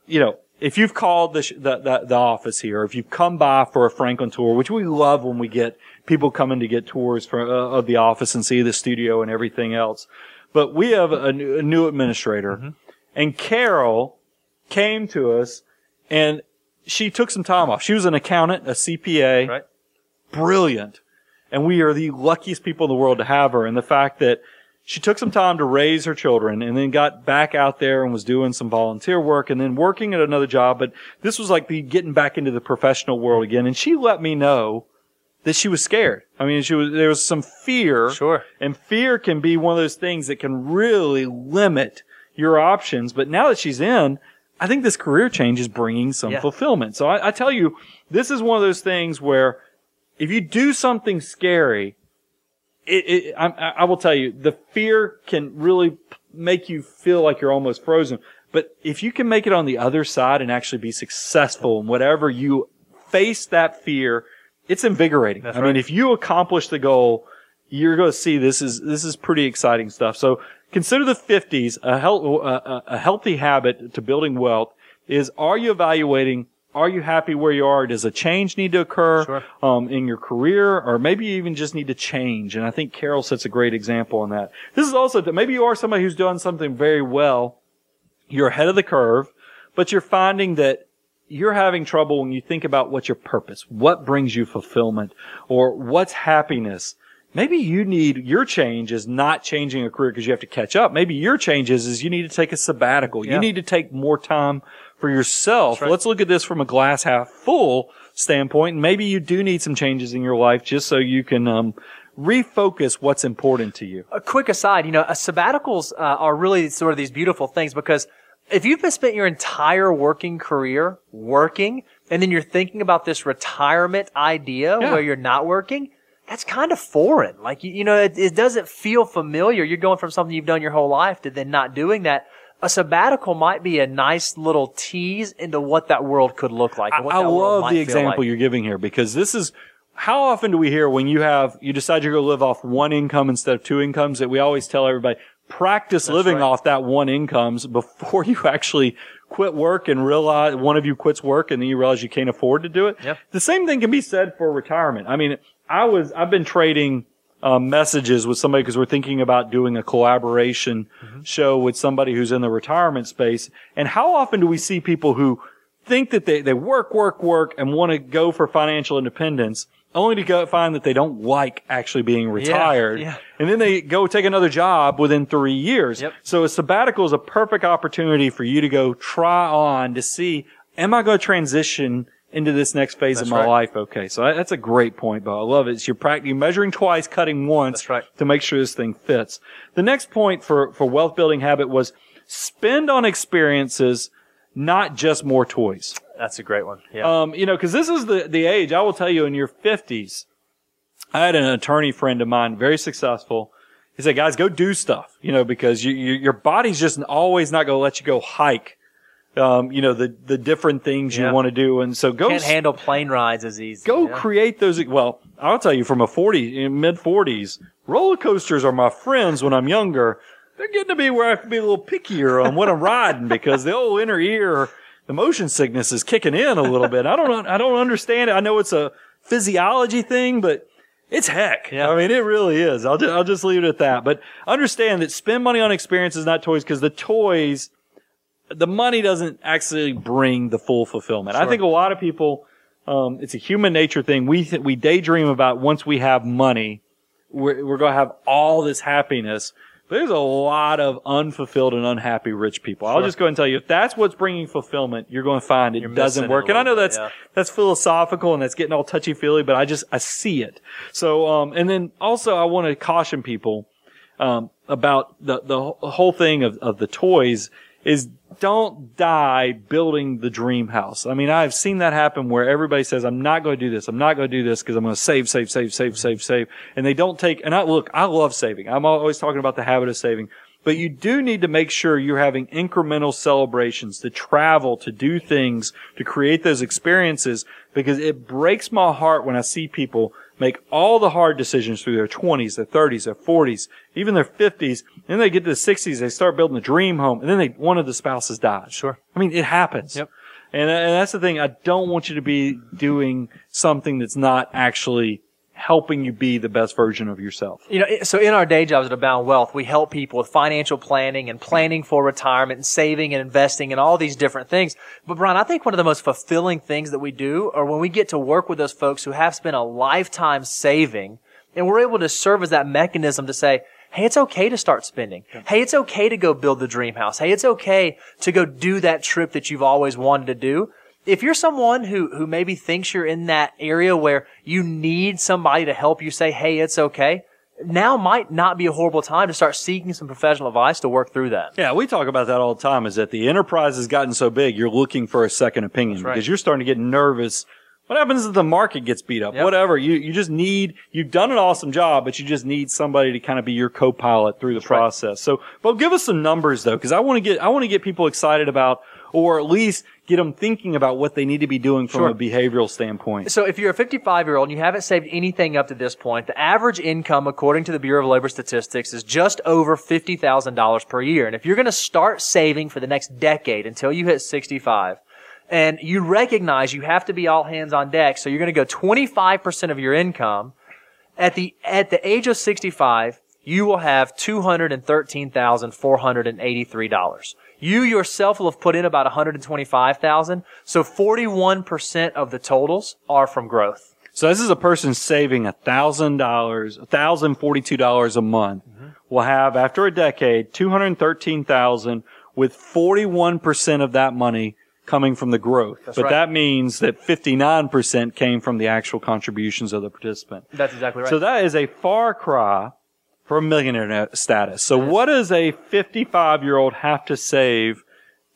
you know, if you've called the, sh- the, the, the office here, if you've come by for a Franklin tour, which we love when we get people coming to get tours for, uh, of the office and see the studio and everything else. But we have a, new- a new administrator and Carol came to us and she took some time off. She was an accountant, a CPA Right. brilliant. And we are the luckiest people in the world to have her. And the fact that she took some time to raise her children and then got back out there and was doing some volunteer work and then working at another job. But this was like the getting back into the professional world again. And she let me know that she was scared. I mean, she was, there was some fear. Sure. And fear can be one of those things that can really limit your options. But now that she's in, I think this career change is bringing some Yeah. fulfillment. So I, I tell you, this is one of those things where if you do something scary, it, it I, I will tell you, the fear can really make you feel like you're almost frozen. But if you can make it on the other side and actually be successful in whatever you face that fear, it's invigorating. That's I mean, if you accomplish the goal, you're going to see this is this is pretty exciting stuff. So consider the 50s a, hel- a, a- a healthy habit to building wealth is are you evaluating are you happy where you are? Does a change need to occur Sure. um, in your career, or maybe you even just need to change? And I think Carol sets a great example on that. This is also maybe you are somebody who's done something very well. You're ahead of the curve, but you're finding that you're having trouble when you think about what's your purpose, what brings you fulfillment, or what's happiness. Maybe you need your change is not changing a career because you have to catch up. Maybe your change is, is you need to take a sabbatical. Yeah. You need to take more time for yourself. right. Let's look at this from a glass half full standpoint. Maybe you do need some changes in your life just so you can um, refocus what's important to you. a quick aside, you know, sabbaticals uh, are really sort of these beautiful things because if you've been spent your entire working career working and then you're thinking about this retirement idea Yeah. where you're not working, that's kind of foreign. Like, you, you know, it, it doesn't feel familiar. You're going from something you've done your whole life to then not doing that. A sabbatical might be a nice little tease into what that world could look like. I, and what I love the example like. you're giving here because this is how often do we hear when you have you decide you're going to live off one income instead of two incomes that we always tell everybody practice living right. off that one incomes before you actually quit work and realize one of you quits work and then you realize you can't afford to do it. Yep. The same thing can be said for retirement. I mean, I was I've been trading um, messages with somebody because we're thinking about doing a collaboration show with somebody who's in the retirement space. And how often do we see people who think that they, they work, work, work and want to go for financial independence only to go find that they don't like actually being retired. yeah. And then they go take another job within three years. Yep. So a sabbatical is a perfect opportunity for you to go try on to see, am I going to transition into this next phase of my right. life? Okay. So that- that's a great point, Bo. I love it. It's you're, prac- you're measuring twice, cutting once That's right. to make sure this thing fits. The next point for, for wealth building habit was spend on experiences, not just more toys. That's a great one. Yeah. Um, you know, cause this is the, the age, I will tell you in your fifties, I had an attorney friend of mine, very successful. He said, guys, go do stuff, you know, because you, you, your body's just always not going to let you go hike. Um, you know, the, the different things Yeah. you want to do. And so go, Can't handle plane rides as easy. go yeah. create those. Well, I'll tell you from a 40, in mid forties, roller coasters are my friends when I'm younger. they're getting to be where I have to be a little pickier on what I'm riding because the old inner ear, the motion sickness is kicking in a little bit. I don't, I don't understand it. I know it's a physiology thing, but it's heck. Yeah. I mean, it really is. I'll just, I'll just leave it at that. But understand that spend money on experiences, not toys, because the toys, the money doesn't actually bring the full fulfillment. I think a lot of people, um, it's a human nature thing. We th- we daydream about once we have money, we're, we're going to have all this happiness. But there's a lot of unfulfilled and unhappy rich people. I'll just go and tell you, if that's what's bringing fulfillment, you're going to find it You're doesn't it work. And I know little bit, that's yeah. that's philosophical and that's getting all touchy feely, but I just I see it. So um, and then also I want to caution people um, about the the whole thing of of the toys is don't die building the dream house. I mean, I've seen that happen where everybody says, I'm not going to do this. I'm not going to do this because I'm going to save, save, save, save, save, save. And they don't take, and I look, I love saving. I'm always talking about the habit of saving, but you do need to make sure you're having incremental celebrations to travel, to do things, to create those experiences because it breaks my heart when I see people make all the hard decisions through their 20s, their 30s, their 40s, even their 50s. Then they get to the 60s, they start building a dream home, and then they, one of the spouses dies. Sure. I mean, it happens. Yep. And, and that's the thing. I don't want you to be doing something that's not actually helping you be the best version of yourself. You know, so in our day jobs at Abound Wealth, we help people with financial planning and planning for retirement and saving and investing and all these different things. But Brian, I think one of the most fulfilling things that we do are when we get to work with those folks who have spent a lifetime saving and we're able to serve as that mechanism to say, Hey, it's okay to start spending. Hey, it's okay to go build the dream house. Hey, it's okay to go do that trip that you've always wanted to do if you're someone who, who maybe thinks you're in that area where you need somebody to help you say, hey, it's okay, now might not be a horrible time to start seeking some professional advice to work through that. Yeah, we talk about that all the time is that the enterprise has gotten so big, you're looking for a second opinion right. because you're starting to get nervous. What happens if the market gets beat up? Yep. Whatever. You, you just need, you've done an awesome job, but you just need somebody to kind of be your co-pilot through the process. So, but give us some numbers though, because I want to get, I want to get people excited about, or at least get them thinking about what they need to be doing from Sure. a behavioral standpoint. So if you're a 55 year old and you haven't saved anything up to this point, the average income, according to the Bureau of Labor Statistics, is just over $50,000 per year. And if you're going to start saving for the next decade until you hit 65, and you recognize you have to be all hands on deck, so you're going to go 25% of your income, at the, at the age of 65, you will have $213,483. You yourself will have put in about 125,000. So 41% of the totals are from growth. So this is a person saving a thousand dollars, a thousand forty-two dollars a month. Mm-hmm. Will have after a decade two hundred thirteen thousand, with forty-one percent of that money coming from the growth. but right. that means that fifty-nine percent came from the actual contributions of the participant. That's exactly right. So that is a far cry from millionaire status. So what does a 55 year old have to save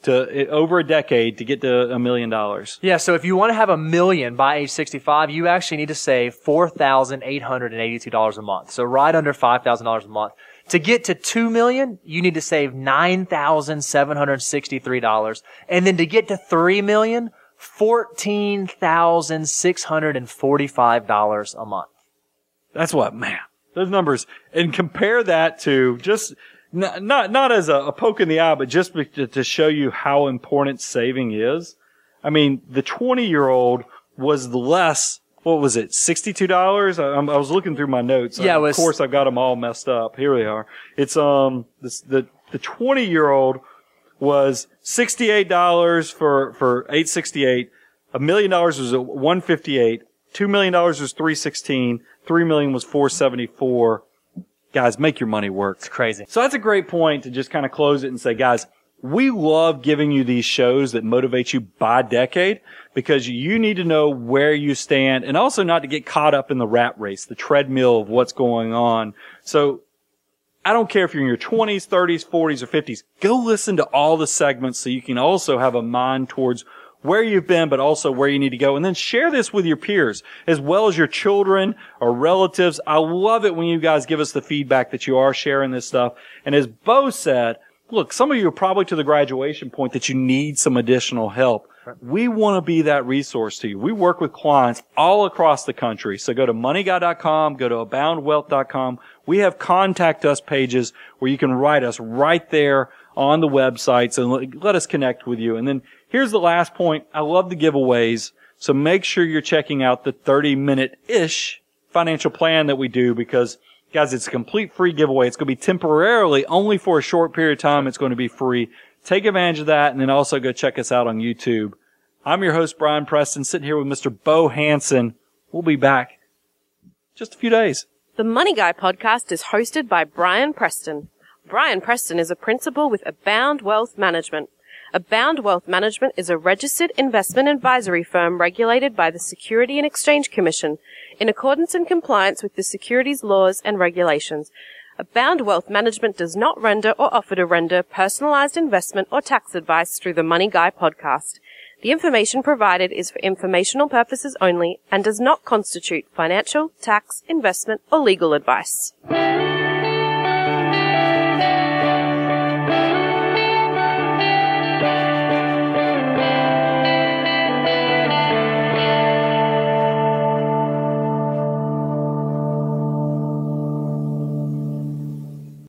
to over a decade to get to a million dollars? yeah, so if you want to have a million by age 65, you actually need to save $4,882 a month. So right under $5,000 a month. To get to 2 million, you need to save $9,763. And then to get to 3 million, $14,645 a month. That's what, man, those numbers, and compare that to just, not, not, not as a, a poke in the eye, but just to, to show you how important saving is. I mean, the 20 year old was less, what was it, $62? I, I'm- was looking through my notes. Yeah, it of course I've got them all messed up. Here they are. It's, um, this, the, the 20 year old was $68 for, for 868. A million dollars was a 158. Two million dollars was 316. Three million was 474. Guys, make your money work. It's crazy. So that's a great point to just kind of close it and say, guys, we love giving you these shows that motivate you by decade because you need to know where you stand and also not to get caught up in the rat race, the treadmill of what's going on. So I don't care if you're in your 20s, 30s, 40s, or 50s. Go listen to all the segments so you can also have a mind towards where you've been, but also where you need to go. And then share this with your peers as well as your children or relatives. I love it when you guys give us the feedback that you are sharing this stuff. And as Bo said, look, some of you are probably to the graduation point that you need some additional help. We want to be that resource to you. We work with clients all across the country. So go to moneyguy.com, go to aboundwealth.com. We have contact us pages where you can write us right there on the websites and let, us connect with you. And then here's the last point. I love the giveaways. So make sure you're checking out the 30 minute ish financial plan that we do because guys, it's a complete free giveaway. It's going to be temporarily only for a short period of time. It's going to be free. Take advantage of that and then also go check us out on YouTube. I'm your host, Brian Preston, sitting here with Mr. Bo Hanson. We'll be back just a few days. The Money Guy podcast is hosted by Brian Preston. Brian Preston is a principal with Abound Wealth Management. Abound Wealth Management is a registered investment advisory firm regulated by the Security and Exchange Commission in accordance and compliance with the securities laws and regulations. Abound Wealth Management does not render or offer to render personalized investment or tax advice through the Money Guy podcast. The information provided is for informational purposes only and does not constitute financial, tax, investment, or legal advice.